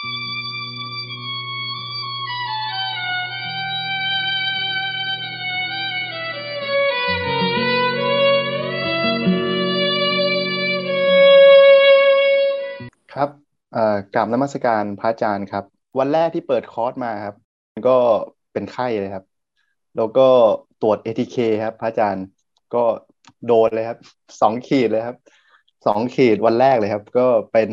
ครับเอ่อกราบนมัสการพระอาจารย์ครับ วันแรกที่เปิดคอร์สมาครับ ก็เป็นไข้เลยครับ แล้วก็ตรวจ ATK ครับ พระอาจารย์ก็โดนเลยครับสองขีดเลยครับสองขีดวันแรกเลยครับ ก็เป็น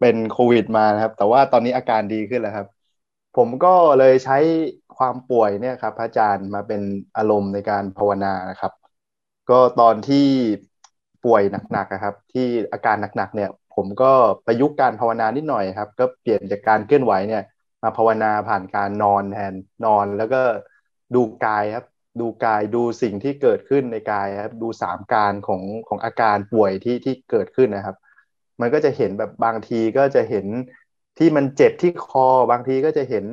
เป็นโควิดมานะครับ แต่ว่าตอนนี้อาการดีขึ้นแล้วครับ ผมก็เลยใช้ความป่วยเนี่ยครับ พระอาจารย์มาเป็นอารมณ์ในการภาวนานะครับ ก็ตอนที่ป่วยหนักๆนะครับ ที่อาการหนักๆเนี่ย ผมก็ประยุกต์การภาวนานิดหน่อยครับ ก็เปลี่ยนจากการเคลื่อนไหวเนี่ย มาภาวนาผ่านการนอนแทนนอนแล้วก็ดูกายครับดูกายดูสิ่งที่เกิดขึ้นในกายครับดูสามการของของอาการป่วยที่ที่เกิดขึ้นนะครับ มันก็จะเห็นแบบบางทีก็จะเห็นที่มันเจ็บที่คอ บางทีก็จะเห็น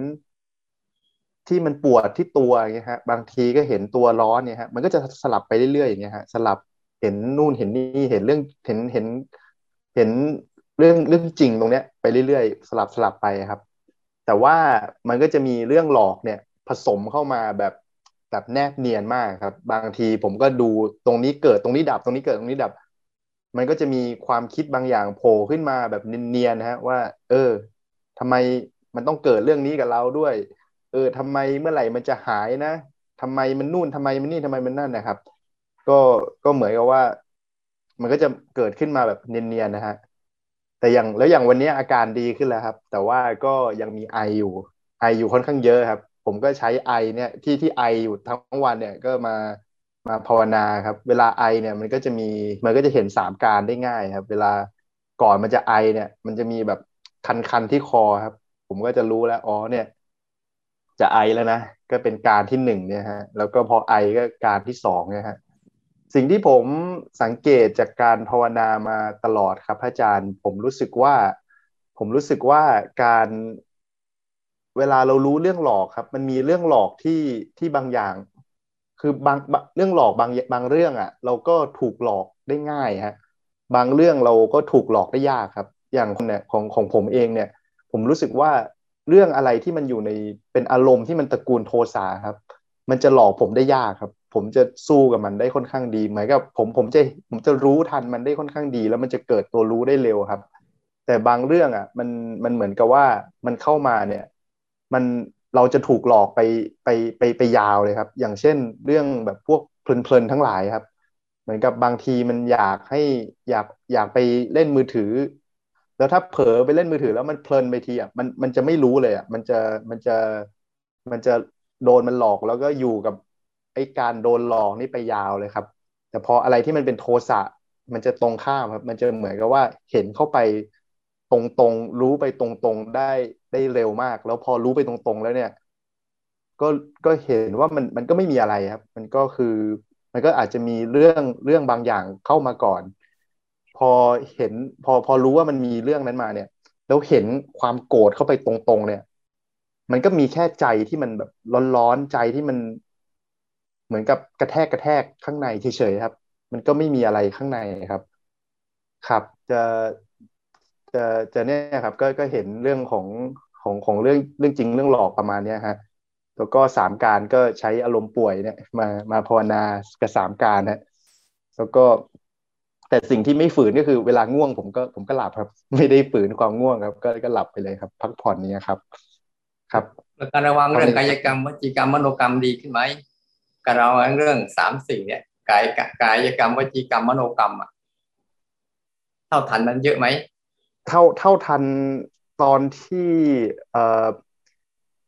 ที่มันปวดที่ตัวอย่างเงี้ยฮะ บางทีก็เห็นตัวร้อนเนี่ยฮะ มันก็จะสลับไปเรื่อยๆอย่างเงี้ยฮะ สลับเห็นนู่นเห็นนี่เห็นเรื่องเห็นเห็นเห็นเรื่องเรื่องจริงตรงเนี้ยไปเรื่อยๆ สลับสลับไปครับ แต่ว่ามันก็จะมีเรื่องหลอกเนี่ย ผสมเข้ามาแบบแบบแนบเนียนมากครับ บางทีผมก็ดูตรงนี้เกิดตรงนี้ดับตรงนี้เกิดตรงนี้ดับ มันก็จะมีความคิดบางอย่างโผล่ขึ้นมาแบบเนียนๆนะฮะว่า เออทำไมมันต้องเกิดเรื่องนี้กับเราด้วย เออทำไมเมื่อไหร่มันจะหายนะทำไมมันนู่นทำไมมันนี่ทำไมมันนั่นนะครับ ก็ก็เหมือนกับว่า มันก็จะเกิดขึ้นมาแบบเนียนๆนะฮะแต่อย่างแล้วอย่างวันนี้อาการดีขึ้นแล้วครับ แต่ว่าก็ยังมีไออยู่ไออยู่ค่อนข้างเยอะครับ ผมก็ใช้ไอเนี่ยที่ที่ไออยู่ทั้งวันเนี่ยก็มา มาภาวนาครับ เวลาไอเนี่ยมันก็จะมีมันก็จะเห็นสามการได้ง่ายครับ เวลาก่อนมันจะไอเนี่ย มันจะมีแบบคันๆที่คอครับ ผมก็จะรู้แล้วอ๋อเนี่ย จะไอแล้วนะก็เป็นการที่หนึ่งเนี่ยฮะแล้วก็พอไอก็การที่สองเนี่ยฮะสิ่งที่ผมสังเกตจากการภาวนามาตลอดครับอาจารย์ ผมรู้สึกว่า ผมรู้สึกว่าการเวลาเรารู้เรื่องหลอกครับ มันมีเรื่องหลอกที่ที่บางอย่าง คือบางเรื่องหลอกบางบางเรื่องอะ เราก็ถูกหลอกได้ง่ายฮะบางเรื่องเราก็ถูกหลอกได้ยากครับ อย่างเนี่ยของของผมเองเนี่ย ผมรู้สึกว่าเรื่องอะไรที่มันอยู่ในเป็นอารมณ์ที่มันตระกูลโทสะครับ มันจะหลอกผมได้ยากครับ ผมจะสู้กับมันได้ค่อนข้างดีเหมือนกับผมผมจะผมจะรู้ทันมันได้ค่อนข้างดี แล้วมันจะเกิดตัวรู้ได้เร็วครับ แต่บางเรื่องอะ มันมันเหมือนกับว่ามันเข้ามาเนี่ย มัน เราจะถูกหลอกไปไปไปไปยาวเลยครับ อย่างเช่นเรื่องแบบพวกเพลินๆทั้งหลายครับ เหมือนกับบางทีมันอยากให้อยากอยากไปเล่นมือถือ แล้วถ้าเผลอไปเล่นมือถือแล้วมันเพลินไปทีอะมันมันจะไม่รู้เลยอะมันจะมันจะมันจะโดนมันหลอกแล้วก็อยู่กับไอ้การโดนหลอกนี่ไปยาวเลยครับ แต่พออะไรที่มันเป็นโทสะมันจะตรงข้ามครับ มันจะเหมือนกับว่าเห็นเข้าไป ตรงๆ รู้ไปตรงๆได้ได้เร็วมาก แล้วพอรู้ไปตรงๆ แล้วเนี่ย ก็ก็เห็นว่ามันมันก็ไม่มีอะไรครับ มันก็คือ มันก็อาจจะมีเรื่องเรื่องบางอย่างเข้ามาก่อน พอเห็นพอพอรู้ว่ามันมีเรื่องนั้นมาเนี่ย แล้วเห็นความโกรธเข้าไปตรงๆ เนี่ย มันก็มีแค่ใจที่มันแบบร้อนๆใจที่มันเหมือนกับกระแทกกระแทกข้างในเฉยๆครับ มันก็ไม่มีอะไรข้างในครับ ครับ จะ จะจะเนี่ยครับก็ก็เห็นเรื่องของของของเรื่องเรื่องจริงเรื่องหลอกประมาณเนี้ยฮะแล้วก็สามการก็ใช้อารมณ์ป่วยเนี่ย มามาภาวนากับสามการนะแล้วก็แต่สิ่งที่ไม่ฝืนก็คือเวลาง่วงผมก็ผมก็หลับครับ ไม่ได้ฝืนความง่วงครับ ก็ก็หลับไปเลยครับ พักผ่อนนี้ครับ ครับการระวังเรื่องกายกรรมวจีกรรมมโนกรรมดีขึ้นไหมกับเราเรื่องสามสิ่งเนี่ยกายกายกรรมวจีกรรมมโนกรรมอะเท่าทันนั้นเยอะไหม เท่าเท่าทันตอนที่เอ่อ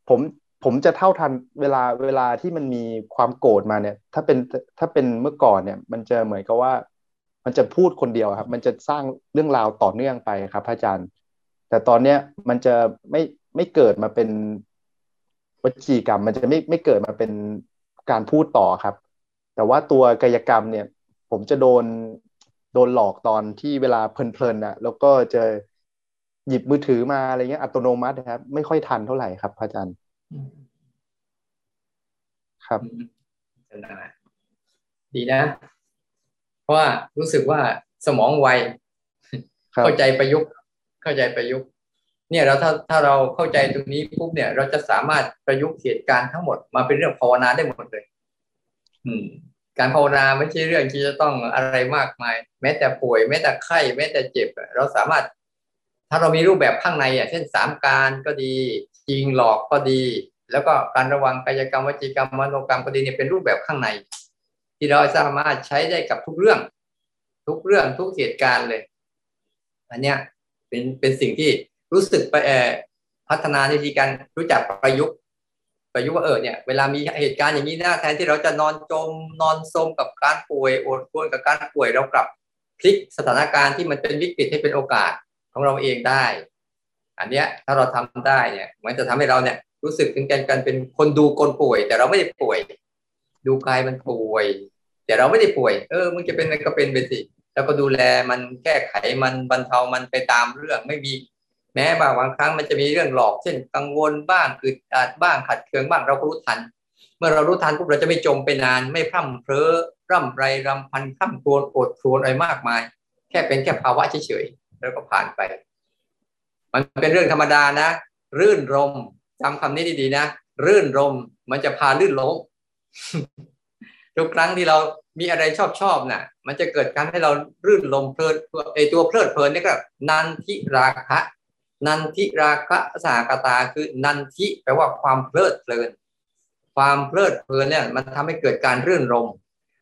ผมผมจะเท่าทันเวลาเวลาที่มันมีความโกรธมาเนี่ย ถ้าเป็นถ้าเป็นเมื่อก่อนเนี่ย มันจะเหมือนกับว่า มันจะพูดคนเดียวครับ มันจะสร้างเรื่องราวต่อเนื่องไปครับพระอาจารย์ แต่ตอนเนี้ยมันจะไม่ไม่เกิดมาเป็นวจีกรรม มันจะไม่ไม่เกิดมาเป็นการพูดต่อครับ แต่ว่าตัวกายกรรมเนี่ย ผมจะโดน โดนหลอกตอนที่เวลาเพลินๆนะแล้วก็จะหยิบมือถือมาอะไรเงี้ยอัตโนมัติครับ ไม่ค่อยทันเท่าไหร่ครับพระอาจารย์ครับดีนะ เพราะว่ารู้สึกว่าสมองไวเข้าใจประยุกต์ เข้าใจประยุกต์ เนี่ยเราถ้าถ้าเราเข้าใจตรงนี้ปุ๊บเนี่ย เราจะสามารถประยุกต์เหตุการณ์ทั้งหมดมาเป็นเรื่องภาวนาได้หมดเลย อืม การภาวนาไม่ใช่เรื่องที่จะต้องอะไรมากมาย แม้แต่ป่วย แม้แต่ไข้ แม้แต่เจ็บ เราสามารถ ถ้าเรามีรูปแบบข้างในอะเช่นสามการก็ดีจริงหลอกก็ดี แล้วก็การระวังกายกรรมวจีกรรมมโนกรรมก็ดีเนี่ยเป็นรูปแบบข้างใน ที่เราสามารถใช้ได้กับทุกเรื่อง ทุกเรื่องทุกเหตุการณ์เลย อันเนี้ยเป็นเป็นสิ่งที่รู้สึกไปพัฒนาในทีการรู้จักประยุกต์ ประยุกต์ว่าเออเนี่ยเวลามีเหตุการณ์อย่างนี้นะแทนที่เราจะนอนจมนอนซมกับการป่วยอดควนกับการป่วยเรากลับพลิกสถานการณ์ที่มันเป็นวิกฤตให้เป็นโอกาสของเราเองได้ อันเนี้ยถ้าเราทำได้เนี่ยมันจะทำให้เราเนี่ยรู้สึกถึงการเป็นคนดูคนป่วย แต่เราไม่ได้ป่วย ดูกายมันป่วย แต่เราไม่ได้ป่วย เออมึงจะเป็นอะไรก็เป็นไปสิแล้วก็ดูแลมันแก้ไขมันบรรเทามันไปตามเรื่องไม่มี แม้บางครั้งมันจะมีเรื่องหลอกเช่นกังวลบ้างอึดอัดบ้างขัดเคืองบ้างเราก็รู้ทัน เมื่อเรารู้ทันปุ๊บเราจะไม่จมไปนาน ไม่พร่ำเพ้อร่ำไรรำพันพร่ำครวญโอดครวญอะไรมากมาย แค่เป็นแค่ภาวะเฉยๆแล้วก็ผ่านไป มันเป็นเรื่องธรรมดานะ รื่นรมจำคำนี้ดีๆนะรื่นรมมันจะพาลื่นล้มทุกครั้งที่เรามีอะไรชอบชอบน่ะ มันจะเกิดการให้เรารื่นลมเพลินไอตัวเพลิดเพลินนี่ก็นันทิราคะ นันทิราคะสากตาคือนันทิแปลว่าความเพลิดเพลิน ความเพลิดเพลินเนี่ยมันทำให้เกิดการรื่นลม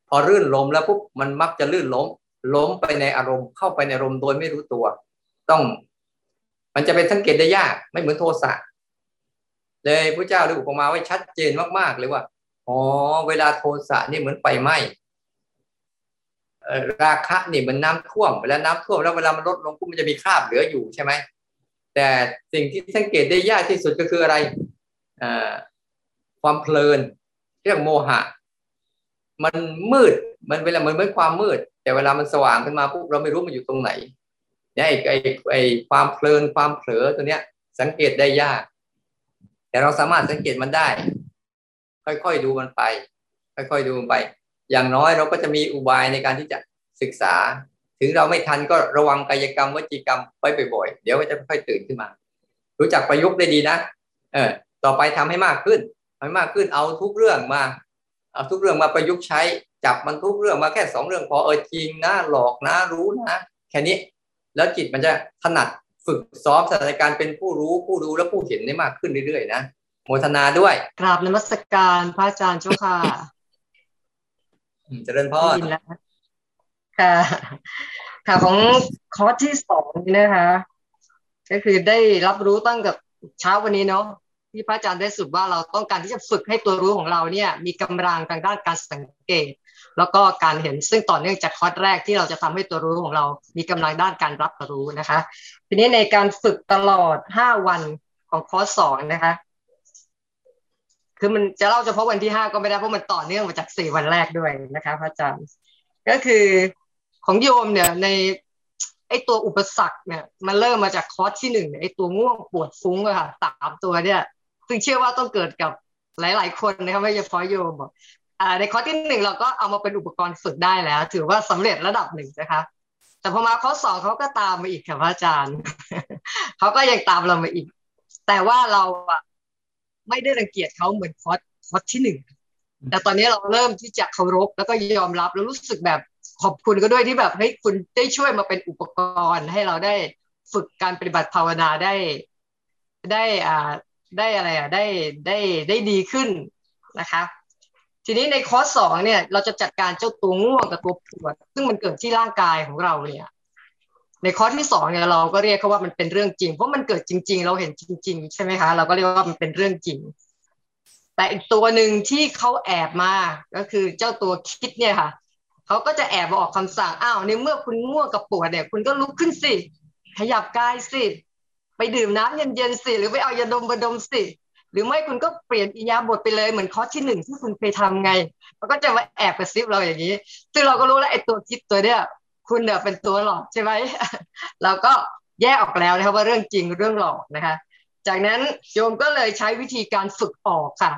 พอรื่นลมแล้วปุ๊บมันมักจะลื่นล้มล้มไปในอารมณ์เข้าไปในอารมณ์โดยไม่รู้ตัว ต้อง มันจะเป็นสังเกตได้ยากไม่เหมือนโทสะเลยพระเจ้าได้อุปมาไว้ชัดเจนมากๆเลยว่าอ๋อเวลาโทสะนี่เหมือนไฟไหม้ราคะนี่มันน้ำท่วมเวลาน้ำท่วมแล้วเวลามันลดลงปุ๊บมันจะมีคราบเหลืออยู่ใช่ไหม แต่สิ่งที่สังเกตได้ยากที่สุดก็คืออะไรความเพลินเรียกโมหะ มันมืดมันเวลาเหมือนเหมือนความมืด แต่เวลามันสว่างขึ้นมาปุ๊บเราไม่รู้มันอยู่ตรงไหนเนี่ยไอ้ไอ้ไอ้ความเพลินความเผลอตัวเนี้ย สังเกตได้ยาก แต่เราสามารถสังเกตมันได้ ค่อยๆดูมันไป ค่อยๆดูมันไป อย่างน้อยเราก็จะมีอุบายในการที่จะศึกษา ถึงเราไม่ทันก็ระวังกายกรรมวจีกรรมไว้บ่อยๆ เดี๋ยวก็จะค่อยตื่นขึ้นมา รู้จักประยุกต์ได้ดีนะ เออ ต่อไปทำให้มากขึ้นทำให้มากขึ้นเอาทุกเรื่องมา เอาทุกเรื่องมาประยุกต์ใช้ จับมันทุกเรื่องมาแค่สองเรื่องพอเออจริงนะหลอกนะรู้นะแค่นี้ แล้วจิตมันจะถนัดฝึกซ้อมสถานการณ์เป็นผู้รู้ผู้ดูและผู้เห็นได้มากขึ้นเรื่อยๆนะโมทนาด้วยกราบนมัสการพระอาจารย์เจ้าค่ะเจริญพร ค่ะค่ะของคอร์สที่สองนี่นะคะ ก็คือได้รับรู้ตั้งแต่เช้าวันนี้เนาะที่พระอาจารย์ได้สรุปว่าเราต้องการที่จะฝึกให้ตัวรู้ของเราเนี่ย มีกำลังทางด้านการสังเกต แล้วก็การเห็นซึ่งต่อเนื่องจากคอร์สแรกที่เราจะทำให้ตัวรู้ของเรา มีกำลังด้านการรับรู้นะคะ ทีนี้ในการฝึกตลอดห้าวันของคอร์สสองนะคะ คือมันจะเล่าเฉพาะวันที่ห้าก็ไม่ได้เพราะมันต่อเนื่องมาจากสี่วันแรกด้วยนะคะ พระอาจารย์ ก็คือ ของโยมเนี่ยในไอตัวอุปสรรคเนี่ยมันเริ่มมาจากคอร์สที่หนึ่งไอตัวง่วงปวดฟุ้งอะค่ะสามตัวเนี่ยซึ่งเชื่อว่าต้องเกิดกับหลาย ๆ คนนะครับไม่เฉพาะโยมบอกอ่าในคอร์สที่หนึ่งเราก็เอามาเป็นอุปกรณ์ฝึกได้แล้ว ถือว่าสำเร็จระดับหนึ่งนะคะแต่พอมาคอร์สสองเขาก็ตามมาอีกค่ะพระอาจารย์เขาก็ยังตามเรามาอีก แต่ว่าเราอะไม่ได้รังเกียจเขาเหมือนคอร์สคอร์สที่หนึ่งแต่ตอนนี้เราเริ่มที่จะเคารพแล้วก็ยอมรับแล้วรู้สึกแบบ ขอบคุณก็ด้วยที่แบบให้คุณได้ช่วยมาเป็นอุปกรณ์ให้เราได้ฝึกการปฏิบัติภาวนาได้ ได้อ่าได้อะไรอะได้ได้ได้ดีขึ้นนะคะ ทีนี้ในคอร์สสองเนี่ย เราจะจัดการเจ้าตัวง่วงกับตัวปวด ซึ่งมันเกิดที่ร่างกายของเราเนี่ยในคอร์สที่สองเนี่ยเราก็เรียกเขาว่ามันเป็นเรื่องจริง เพราะมันเกิดจริง ๆ เราเห็นจริง ๆ ใช่ไหมคะ เราก็เรียกว่ามันเป็นเรื่องจริง แต่อีกตัวหนึ่งที่เขาแอบมาก็คือเจ้าตัวคิดเนี่ยค่ะ เขาก็จะแอบมาออกคำสั่งอ้าวในเมื่อคุณง่วงกับปวดเนี่ย คุณก็ลุกขึ้นสิขยับกายสิไปดื่มน้ำเย็นๆสิหรือไปเอายาดมบดมสิหรือไม่คุณก็เปลี่ยนอิยาบทไปเลยเหมือนคอร์สที่หนึ่งที่คุณเคยทำไงเขาก็จะมาแอบกระซิบเราอย่างนี้ซึ่งเราก็รู้แล้วไอ้ตัวคิดตัวเนี้ยคุณเนี่ยเป็นตัวหลอกใช่ไหมเราก็แยกออกแล้วนะครับว่าเรื่องจริงเรื่องหลอกนะคะ จากนั้นโยมก็เลยใช้วิธีการฝึกออกค่ะ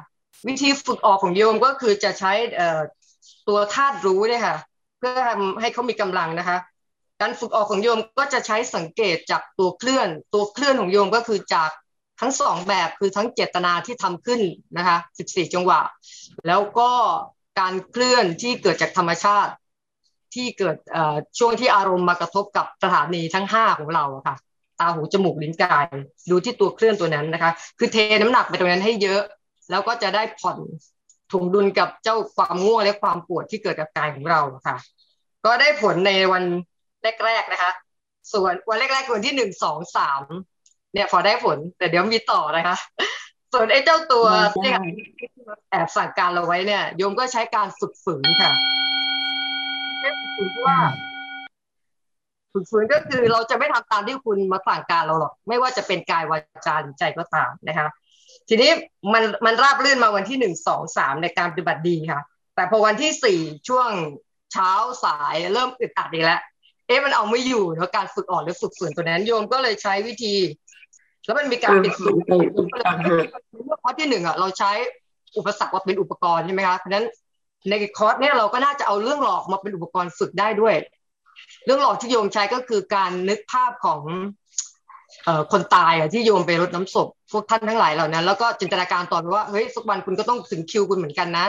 วิธีฝึกออกของโยมก็คือจะใช้ ตัวธาตุรู้เนี่ยค่ะ เพื่อทำให้เขามีกำลังนะคะ การฝึกออกของโยมก็จะใช้สังเกตจากตัวเคลื่อน ตัวเคลื่อนของโยมก็คือจากทั้งสองแบบคือทั้งเจตนาที่ทำขึ้นนะคะ 14 จังหวะ แล้วก็การเคลื่อนที่เกิดจากธรรมชาติ ที่เกิดช่วงที่อารมณ์มากระทบกับสถานีทั้งห้าของเราค่ะ ตาหูจมูกลิ้นกาย ดูที่ตัวเคลื่อนตัวนั้นนะคะ คือเทน้ำหนักไปตรงนั้นให้เยอะ แล้วก็จะได้ผ่อน ถุงดุลกับเจ้าความง่วงและความปวดที่เกิดกับกายของเราค่ะ ก็ได้ผลในวันแรกๆนะคะ ส่วนวันแรกๆวันที่หนึ่งสองสามเนี่ยพอได้ผลแต่เดี๋ยวมีต่อนะคะ ส่วนไอ้เจ้าตัวที่แอบสั่งการเราไว้เนี่ยโยมก็ใช้การฝึกฝืนค่ะฝึกฝืนว่าฝึกฝืนก็คือเราจะไม่ทำตามที่คุณมาสั่งการเราหรอก ไม่ว่าจะเป็นกายวาจาหรือใจก็ตามนะคะ ทีนี้มันมันราบลื่นมาวันที่หนึ่งสองสามในการปฏิบัติดีค่ะ แต่พอวันที่สี่ช่วงเช้าสายเริ่มอึดอัดอีกแล้วเอ๊ะมันเอาไม่อยู่เนาะการฝึกอ่อนหรือฝึกฝืนตัวนั้นโยมก็เลยใช้วิธี แล้วมันมีการปิดฝืนเมื่อข้อที่หนึ่งอะเราใช้อุปสรรคว่าเป็นอุปกรณ์ใช่ไหมคะเพราะนั้นในคอร์สเนี่ยเราก็น่าจะเอาเรื่องหลอกมาเป็นอุปกรณ์ฝึกได้ด้วย เรื่องหลอกที่โยมใช้ก็คือการนึกภาพของเอ่อ คนตายอะที่โยมไปรดน้ำศพพวกท่านทั้งหลายเหล่านั้น แล้วก็จินตนาการต่อไปว่าเฮ้ยสักวันคุณก็ต้องถึงคิวคุณเหมือนกันนะ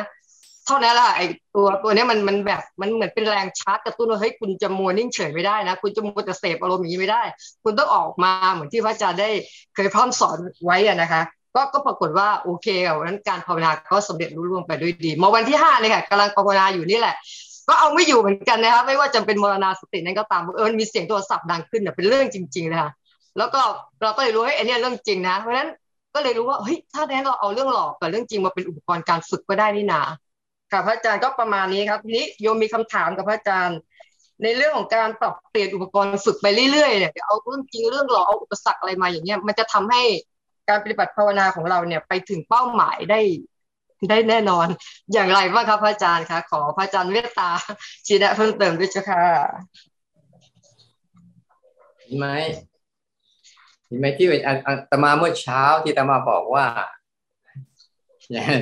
เท่านั้นแหละไอตัวตัวนี้มันมันแบบมันเหมือนเป็นแรงชาร์จกระตุ้นว่าเฮ้ยคุณจะมัวนิ่งเฉยไม่ได้นะ คุณจะมัวแต่เสพอารมณ์งนี้ไม่ได้ คุณต้องออกมาเหมือนที่พระอาจารย์ได้เคยพร่ำสอนไว้อะนะคะก็ก็ปรากฏว่าโอเคอะวันนั้นการภาวนาก็สำเร็จรุ่ร่วงไปด้วยดีมาวันที่ห้าเลยค่ะกำลังภาวนาอยู่นี่แหละ ก็เอาไม่อยู่เหมือนกันนะคะไม่ว่าจะเป็นมรณาสตินั้นก็ตามเออมีเสียงโทรศัพท์ดังขึ้นเนี่ยเป็นเรื่องจริงๆเลยค่ะ แล้วก็เราก็เลยรู้ให้อันนี้เรื่องจริงนะเพราะฉะนั้นก็เลยรู้ว่าเฮ้ยถ้าแน้นเราเอาเรื่องหลอกกับเรื่องจริงมาเป็นอุปกรณ์การฝึกก็ได้นี่นาค่ะพระอาจารย์ก็ประมาณนี้ครับทีนี้โยมมีคำถามกับพระอาจารย์ ในเรื่องของการปรับเปลี่ยนอุปกรณ์ฝึกไปเรื่อยๆเนี่ยเอาเรื่องจริงเรื่องหลอกเอาอุปสรรคอะไรมาอย่างเงี้ยมันจะทำให้การปฏิบัติภาวนาของเราเนี่ยไปถึงเป้าหมายได้ได้แน่นอนอย่างไรบ้างครับพระอาจารย์คะขอพระอาจารย์เมตตาชี้แนะเพิ่มเติมด้วยเจ้าค่ะเห็นไหม เห็นไหมที่เป็นอัตมาเมื่อเช้าที่ตมาบอกว่า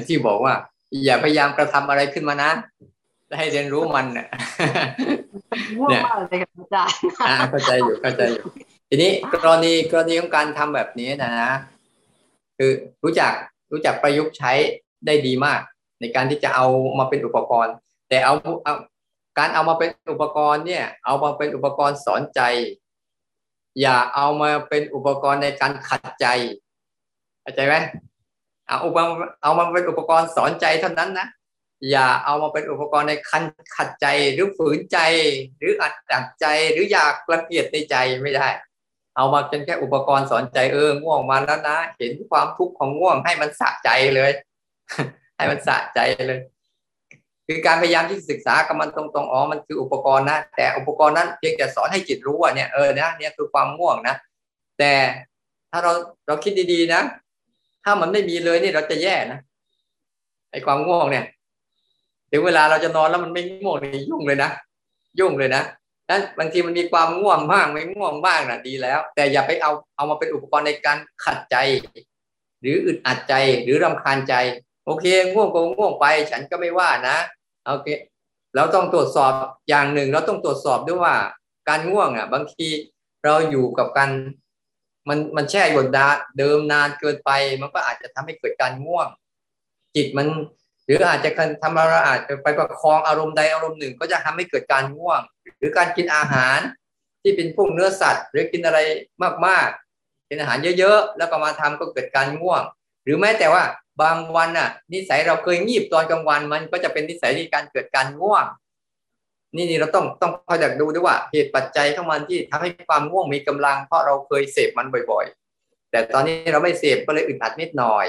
ที่บอกว่า อย่าพยายามกระทำอะไรขึ้นมานะให้เรียนรู้มันเนี่ยเนี่ยเข้าใจอยู่เข้าใจอยู่ ทีนี้กรณีกรณีของการทำแบบนี้นะนะคือรู้จักรู้จักประยุกต์ใช้ได้ดีมาก ในการที่จะเอามาเป็นอุปกรณ์ แต่เอาเอาการเอามาเป็นอุปกรณ์เนี่ย เอามาเป็นอุปกรณ์สอนใจ อย่าเอามาเป็นอุปกรณ์ในการขัดใจเข้าใจไหมเอาอุปเอามาเป็นอุปกรณ์สอนใจเท่านั้นนะอย่าเอามาเป็นอุปกรณ์ในคันขัดใจหรือฝืนใจ หรืออัดดักใจหรืออยากระเกียดในใจไม่ได้ เอามาเป็นแค่อุปกรณ์สอนใจเออง่วงมาแล้วนะ เห็นความทุกข์ของง่วงให้มันสะใจเลย ให้มันสะใจเลย คือการพยายามที่ศึกษากับมันตรงๆอ๋อมันคืออุปกรณ์นะ แต่อุปกรณ์นั้นเพียงแต่สอนให้จิตรู้ว่าเนี่ยเออนี่ยเนี่ยคือความง่วงนะ แต่ถ้าเราเราคิดดีๆนะ ถ้ามันไม่มีเลยนี่เราจะแย่นะไอ้ความง่วงเนี่ยถึงเวลาเราจะนอนแล้วมันไม่ง่วงนี่ยุ่งเลยนะยุ่งเลยนะนั้นบางทีมันมีความง่วงบ้างไม่ง่วงบ้างนะดีแล้ว แต่อย่าไปเอาเอามาเป็นอุปกรณ์ในการขัดใจ หรืออึดอัดใจหรือรำคาญใจ โอเคง่วงก็ง่วงไป ฉันก็ไม่ว่านะโอเคเราต้องตรวจสอบอย่างหนึ่ง เราต้องตรวจสอบด้วยว่า การง่วงอะ บางทีเราอยู่กับการมันมันแช่อยู่ดาเดิมนานเกินไป มันก็อาจจะทำให้เกิดการง่วง จิตมัน หรืออาจจะทำเราอาจจะไปประคองอารมณ์ใดอารมณ์หนึ่ง ก็จะทำให้เกิดการง่วง หรือการกินอาหารที่เป็นพวกเนื้อสัตว์ หรือกินอะไรมากๆกินอาหารเยอะๆแล้วก็มาทำก็เกิดการง่วง หรือแม้แต่ว่า บางวันน่ะ นิสัยเราเคยงีบตอนกลางวันมันก็จะเป็นนิสัยในการเกิดการง่วง นี่นี่เราต้องต้องคอยดักดูด้วยว่าเหตุปัจจัยของมันที่ทำให้ความง่วงมีกำลัง เพราะเราเคยเสพมันบ่อย ๆ แต่ตอนนี้เราไม่เสพก็เลยอึดอัดนิดหน่อย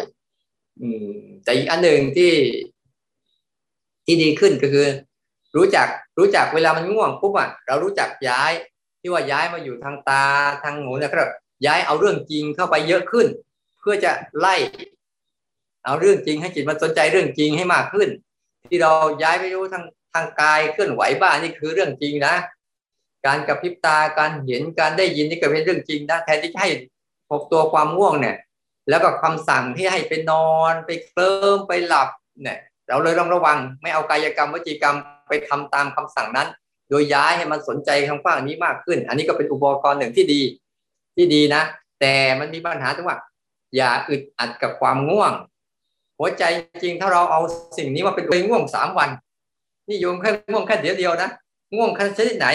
อืม แต่อีกอันหนึ่งที่ ที่ดีขึ้นก็คือ รู้จักรู้จักเวลามันง่วงปุ๊บอะเรารู้จักย้าย ที่ว่าย้ายมาอยู่ทางตาทางหูนะครับย้ายเอาเรื่องจริงเข้าไปเยอะขึ้น เพื่อจะไล่ เอาเรื่องจริงให้จิตมันสนใจเรื่องจริงให้มากขึ้น ที่เราย้ายไปรู้ทางทางกายเคลื่อนไหวบ้างนี่คือเรื่องจริงนะ การกระพริบตาการเห็นการได้ยินนี่ก็เป็นเรื่องจริงนะแทนที่จะให้พกตัวความง่วงเนี่ย แล้วก็คำสั่งที่ให้ไปนอนไปเคลิ้มไปหลับเนี่ยเราเลยต้องระวัง ไม่เอากายกรรมวจีกรรมไปทำตามคำสั่งนั้น โดยย้ายให้มันสนใจข้างฟ้างนี้มากขึ้น อันนี้ก็เป็นอุปกรณ์หนึ่งที่ดี ที่ดีนะ แต่มันมีปัญหาตรงว่า อย่าอึดอัดกับความง่วง หัวใจจริงถ้าเราเอาสิ่งนี้มาเป็นไปง่วงสามวัน นี่โยมแค่ง่วงแค่เดียวเดียวนะง่วงแค่ชนิดไหน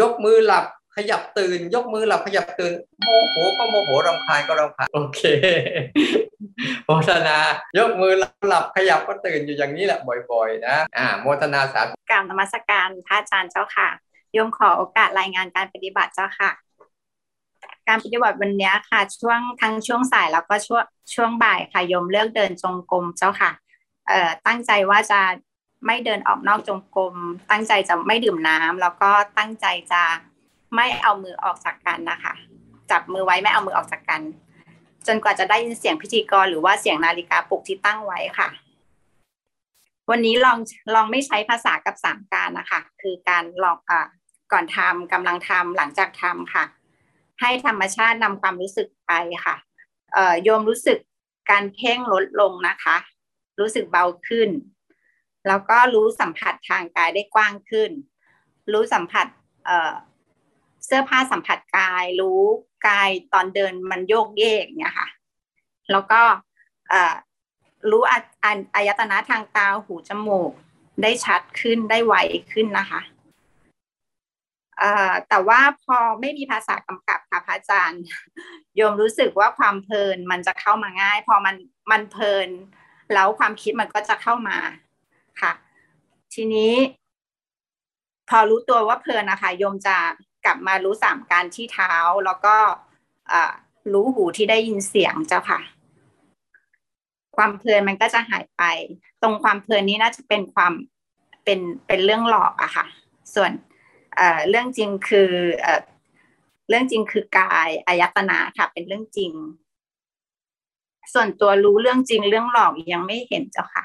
ยกมือหลับขยับตื่น ยกมือหลับขยับตื่นโมโหก็โมโหรำคาญก็รำคาญโอเคโมทนายกมือหลับขยับก็ตื่นอยู่อย่างนี้แหละบ่อย ๆ นะอ่าโมทนาสาธุกราบนมัสการพระอาจารย์เจ้าค่ะโยมขอโอกาสรายงานการปฏิบัติเจ้าค่ะ การปฏิบัติวันนี้ค่ะ ช่วงทั้งช่วงสายแล้วก็ช่วงช่วงบ่ายค่ะโยมเลือกเดินจงกรมเจ้าค่ะเอ่อตั้งใจว่าจะไม่เดินออกนอกจงกรมตั้งใจจะไม่ดื่มน้ำแล้วก็ตั้งใจจะไม่เอามือออกจากกันนะคะ จับมือไว้ไม่เอามือออกจากกัน จนกว่าจะได้ยินเสียงพิธีกรหรือว่าเสียงนาฬิกาปลุกที่ตั้งไว้ค่ะ วันนี้ลองลองไม่ใช้ภาษากับสามการนะคะ คือการลองอ่าก่อนทำกำลังทำหลังจากทำค่ะ ให้ธรรมชาตินำความรู้สึกไปค่ะเอ่อโยมรู้สึกการเพ่งลดลงนะคะ รู้สึกเบาขึ้น แล้วก็รู้สัมผัสทางกายได้กว้างขึ้น รู้สัมผัสเอ่อเสื้อผ้าสัมผัสกาย รู้กายตอนเดินมันโยกเยกเนี่ยค่ะ แล้วก็รู้อายตนะทางตาหูจมูกได้ชัดขึ้นได้ไวขึ้นนะคะ แต่ว่าพอไม่มีภาษากำกับค่ะพระอาจารย์โยมรู้สึกว่าความเพลินมันจะเข้ามาง่าย พอมันมันเพลิน แล้วความคิดมันก็จะเข้ามาค่ะ ทีนี้ พอรู้ตัวว่าเพลินนะคะโยมจะกลับมารู้สามการที่เท้าแล้วก็รู้หูที่ได้ยินเสียงเจ้าค่ะ ความเพลินมันก็จะหายไป ตรงความเพลินนี้น่าจะเป็นความเป็นเป็นเรื่องหลอกอะค่ะ ส่วน เรื่องจริงคือเรื่องจริงคือกายอายตนะค่ะ เป็นเรื่องจริง ส่วนตัวรู้เรื่องจริงเรื่องหลอกยังไม่เห็นเจ้าค่ะ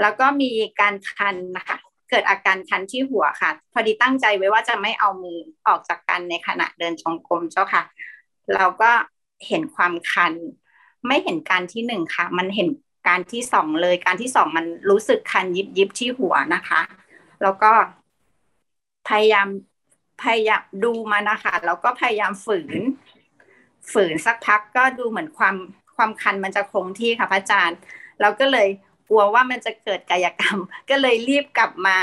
แล้วก็มีการคันนะคะ เกิดอาการคันที่หัวค่ะ พอดีตั้งใจไว้ว่าจะไม่เอามือออกจากกันในขณะเดินจงกรมเจ้าค่ะ เราก็เห็นความคัน ไม่เห็นการที่หนึ่งค่ะ มันเห็นการที่สองเลย การที่สองมันรู้สึกคันยิบยิบที่หัวนะคะ แล้วก็พยายามพยายามดูมานะคะแล้วก็พยายามฝืน ฝืนสักพักก็ดูเหมือนความความคันมันจะคงที่ค่ะพระอาจารย์เราก็เลยกลัวว่ามันจะเกิดกายกรรม ก็เลยรีบกลับมา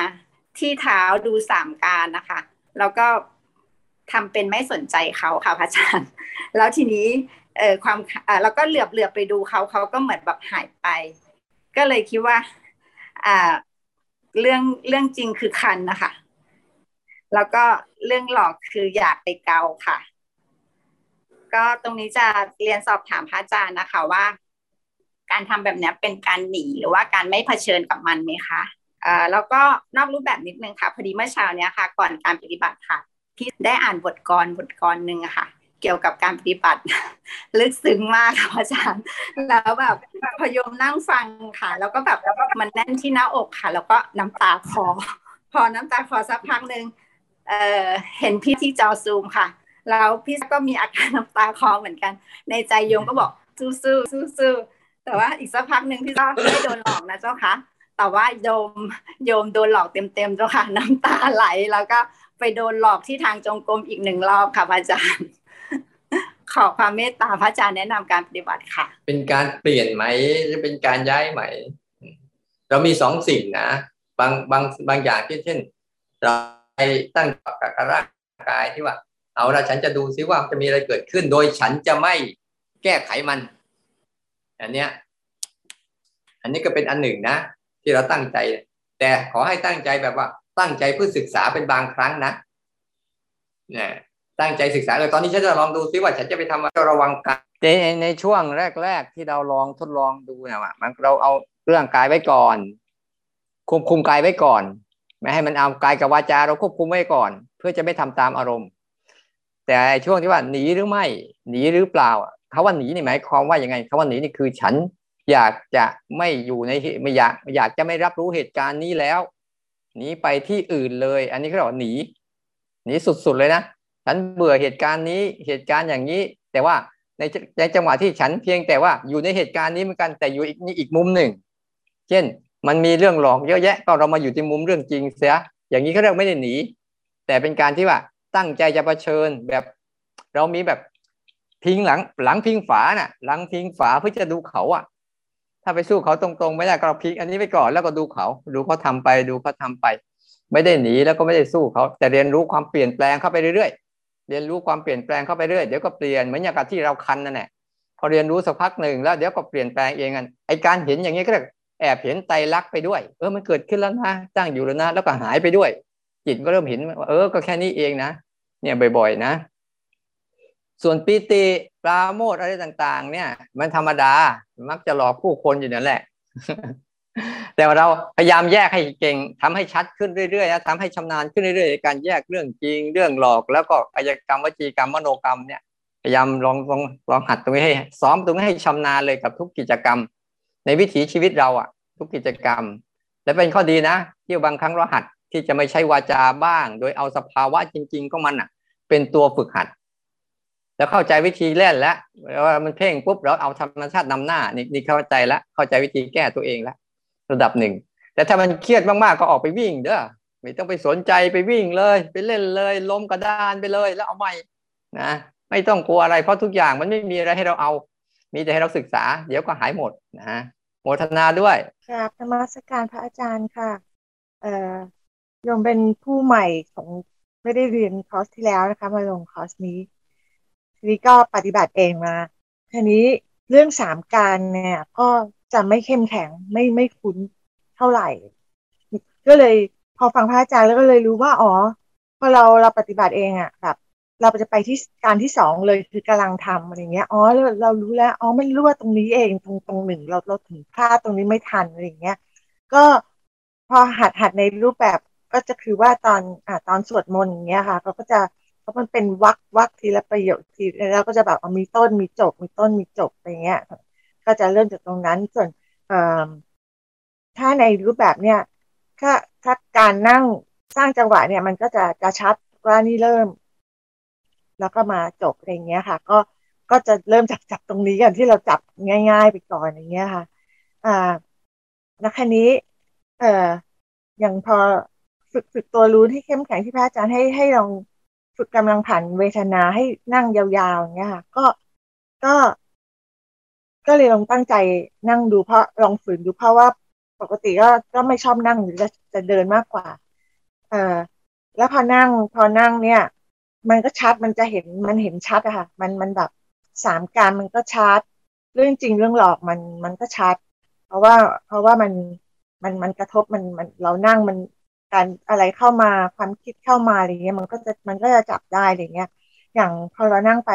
ที่เท้าดูสามการนะคะ แล้วก็ทำเป็นไม่สนใจเขาค่ะพระอาจารย์ แล้วทีนี้เออความอ่าแล้วก็เหลือบเหลือบไปดูเขาเขาก็เหมือนแบบหายไป ก็เลยคิดว่าอ่า เรื่องเรื่องจริงคือคันนะคะ แล้วก็เรื่องหลอกคืออยากไปเกาค่ะ ก็ตรงนี้จะเรียนสอบถามพระอาจารย์นะคะว่า การทำแบบนี้เป็นการหนีหรือว่าการไม่เผชิญกับมันไหมคะอ่าแล้วก็นอกรูปแบบนิดนึงค่ะ พอดีเมื่อเช้าเนี้ยค่ะ ก่อนการปฏิบัติค่ะพี่ได้อ่านบทกรบทกรหนึ่งค่ะ เกี่ยวกับการปฏิบัติ ลึกซึ้งมากค่ะอาจารย์ แล้วแบบพยมนั่งฟังค่ะ แล้วก็แบบแล้วก็มันแน่นที่หน้าอกค่ะ แล้วก็น้ำตาคอ พอน้ำตาคอสักพักหนึ่งเออเห็นพี่ที่จอซูมค่ะ แล้วพี่ก็มีอาการน้ำตาคอเหมือนกัน ในใจโยมก็บอกสู้สู้สู้สู้แต่ว่าอีกสักพักหนึ่งพี่ก็ไม่โดนหลอกนะเจ้าค่ะแต่ว่าโยมโยมโดนหลอกเต็มๆเจ้าค่ะ น้ำตาไหลแล้วก็ไปโดนหลอกที่ทางจงกรมอีกหนึ่งรอบค่ะอาจารย์ ขอความเมตตาพระอาจารย์แนะนำการปฏิบัติค่ะ เป็นการเปลี่ยนไหมจะเป็นการย้ายไหม เรามีสองสิ่งนะบางบางบางอย่างที่เช่น เราไปตั้งกับร่างกายที่ว่า เอาละฉันจะดูซิว่าจะมีอะไรเกิดขึ้น โดยฉันจะไม่แก้ไขมัน อันเนี้ย อันนี้ก็เป็นอันหนึ่งนะ ที่เราตั้งใจ แต่ขอให้ตั้งใจแบบว่า ตั้งใจเพื่อศึกษาเป็นบางครั้งนะเนี่ย ตั้งใจศึกษาเลยตอนนี้ฉันจะลองดูซิว่าฉันจะไปทำระวังกายในในช่วงแรก ๆ ที่เราลองทดลองดูเนี่ยว่ามันเราเอาเรื่องกายไว้ก่อนคุมคุมกายไว้ก่อน ไม่ให้มันเอากายกับวาจาเราควบคุมไว้ก่อน เพื่อจะไม่ทำตามอารมณ์ แต่ช่วงที่ว่าหนีหรือไม่ หนีหรือเปล่าเขาว่าหนีนี่หมายความว่าอยังไงเขาว่าหนีนี่คือฉันอยากจะไม่อยู่ในไม่อยากอยากจะไม่รับรู้เหตุการณ์นี้แล้วหนีไปที่อื่นเลย อันนี้เขาเรียกว่าหนีหนีสุดๆเลยนะ ฉันเบื่อเหตุการณ์นี้เหตุการณ์อย่างนี้ แต่ว่าในในจังหวะที่ฉันเพียงแต่ว่าอยู่ในเหตุการณ์นี้เหมือนกันแต่อยู่อีกนี่อีกมุมหนึ่ง เช่นมันมีเรื่องหลอกเยอะแยะก็เรามาอยู่ที่มุมเรื่องจริงเสีย อย่างนี้เขาเรียกไม่ได้หนี แต่เป็นการที่ว่าตั้งใจจะเผชิญแบบ เรามีแบบพิงหลังหลังพิงฝาน่ะ หลังพิงฝาเพื่อจะดูเขาอะ ถ้าไปสู้เขาตรงๆ ไม่ได้ก็พิงอันนี้ไปก่อนแล้วก็ดูเขา ดูเขาทาไปดูเขาทาไป ไม่ได้หนีแล้วก็ไม่ได้สู้เขา แต่เรียนรู้ความเปลี่ยนแปลงเข้าไปเรื่อยๆ เรียนรู้ความเปลี่ยนแปลงเข้าไปเรื่อยเดี๋ยวก็เปลี่ยนเหมือนอย่างกับที่เราคันนั่นแหละพอเรียนรู้สักพักหนึ่งแล้วเดี๋ยวก็เปลี่ยนแปลงเองกันไอการเห็นอย่างนี้ก็แอบเห็นไตรลักษณ์ไปด้วย เออมันเกิดขึ้นแล้วนะตั้งอยู่แล้วนะแล้วก็หายไปด้วย จิตก็เริ่มเห็นว่าเออก็แค่นี้เองนะ เนี่ยบ่อย ๆ นะ ส่วนปีติปราโมทอะไรต่าง ๆ เนี่ย มันธรรมดามักจะหลอกผู้คนอยู่นั่นแหละ แต่เราพยายามแยกให้เก่งทำให้ชัดขึ้นเรื่อยๆนะทำให้ชำนาญขึ้นเรื่อยๆในการแยกเรื่องจริงเรื่องหลอก แล้วก็กายกรรมวจีกรรมมโนกรรมเนี่ยพยายามลองลองลองหัดตรงนี้ให้ซ้อมตรงนี้ให้ชำนาญเลยกับทุกกิจกรรม ในวิถีชีวิตเราอะทุกกิจกรรม และเป็นข้อดีนะที่บางครั้งเราหัดที่จะไม่ใช้วาจาบ้าง โดยเอาสภาวะจริง ๆ ก็มันอะเป็นตัวฝึกหัด แล้วเข้าใจวิธีเล่นแล้วว่ามันเพ่งปุ๊บเราเอาธรรมชาตินำหน้านี่นี่เข้าใจแล้วเข้าใจวิธีแก้ตัวเองแล้ว ระดับหนึ่ง แต่ถ้ามันเครียดมากๆก็ออกไปวิ่งเด้อไม่ต้องไปสนใจไปวิ่งเลย ไปเล่นเลย ล้มกระดานไปเลยแล้วเอาใหม่นะไม่ต้องกลัวอะไรเพราะทุกอย่างมันไม่มีอะไรให้เราเอา มีแต่ให้เราศึกษา เดี๋ยวก็หายหมดนะโมทนาด้วยครับธรรมสการพระอาจารย์ค่ะ เอ่อยมเป็นผู้ใหม่ของไม่ได้เรียนคอร์สที่แล้วนะคะ มาลงคอร์สนี้ ทีนี้ก็ปฏิบัติเองมาทีนี้เรื่องสามการเนี่ย ก็ จะไม่เข้มแข็งไม่ไม่คุ้นเท่าไหร่ ก็เลยพอฟังพระอาจารย์แล้วก็เลยรู้ว่าอ๋อพอเราเราปฏิบัติเองอะ่ะแบบเราจะไปที่การที่สองเลยคือกำลังทำอะไรเงี้ยอ๋อเราเรารู้แล้วอ๋อมันรั่วตรงนี้เองตรงตรงหนึ่งเราเราถึงพลาดตรงนี้ไม่ทันอะไรเงี้ย ก็พอหัดหัดในรูปแบบก็จะคือว่าตอนอ่าตอนสวดมนต์อย่างเงี้ยค่ะเขาก็จะเพราะมันเป็นวักวักทีละประโยคทีแล้วก็จะแบบมีต้นมีจบ มีต้นมีจบอะไรเงี้ย ก็จะเริ่มจากตรงนั้นส่วนถ้าในรูปแบบเนี้ยถ้าถ้าการนั่งสร้างจังหวะเนี่ย มันก็จะจะชัดว่านี่เริ่ม แล้วก็มาจบอะไรเงี้ยค่ะ ก็ก็จะเริ่มจากจับตรงนี้กันที่เราจับง่าย ๆ ไปก่อนอย่างเงี้ยค่ะ อ่าแล้วคันนี้ เอ่ออย่างพอฝึกฝึกตัวรู้ที่เข้มแข็งที่พระอาจารย์ให้ให้ลองฝึกกำลังผ่านเวทนาให้นั่งยาวๆอย่างเงี้ยค่ะ ก็ก็ ก็เลยลองตั้งใจนั่งดูเพราะลองฝืนดูเพราะว่าปกติก็ก็ไม่ชอบนั่งหรือจะจะเดินมากกว่า เอ่อแล้วพอนั่งพอนั่งเนี่ย มันก็ชัดมันจะเห็นมันเห็นชัดอะค่ะ มันมันแบบสามการมันก็ชัดเรื่องจริงเรื่องหลอกมันมันก็ชัด เพราะว่าเพราะว่ามันมันมันกระทบมันมันเรานั่งมันการอะไรเข้ามาความคิดเข้ามาอะไรเงี้ยมันก็จะมันก็จะจับได้อะไรเงี้ย อย่างพอเรานั่งไป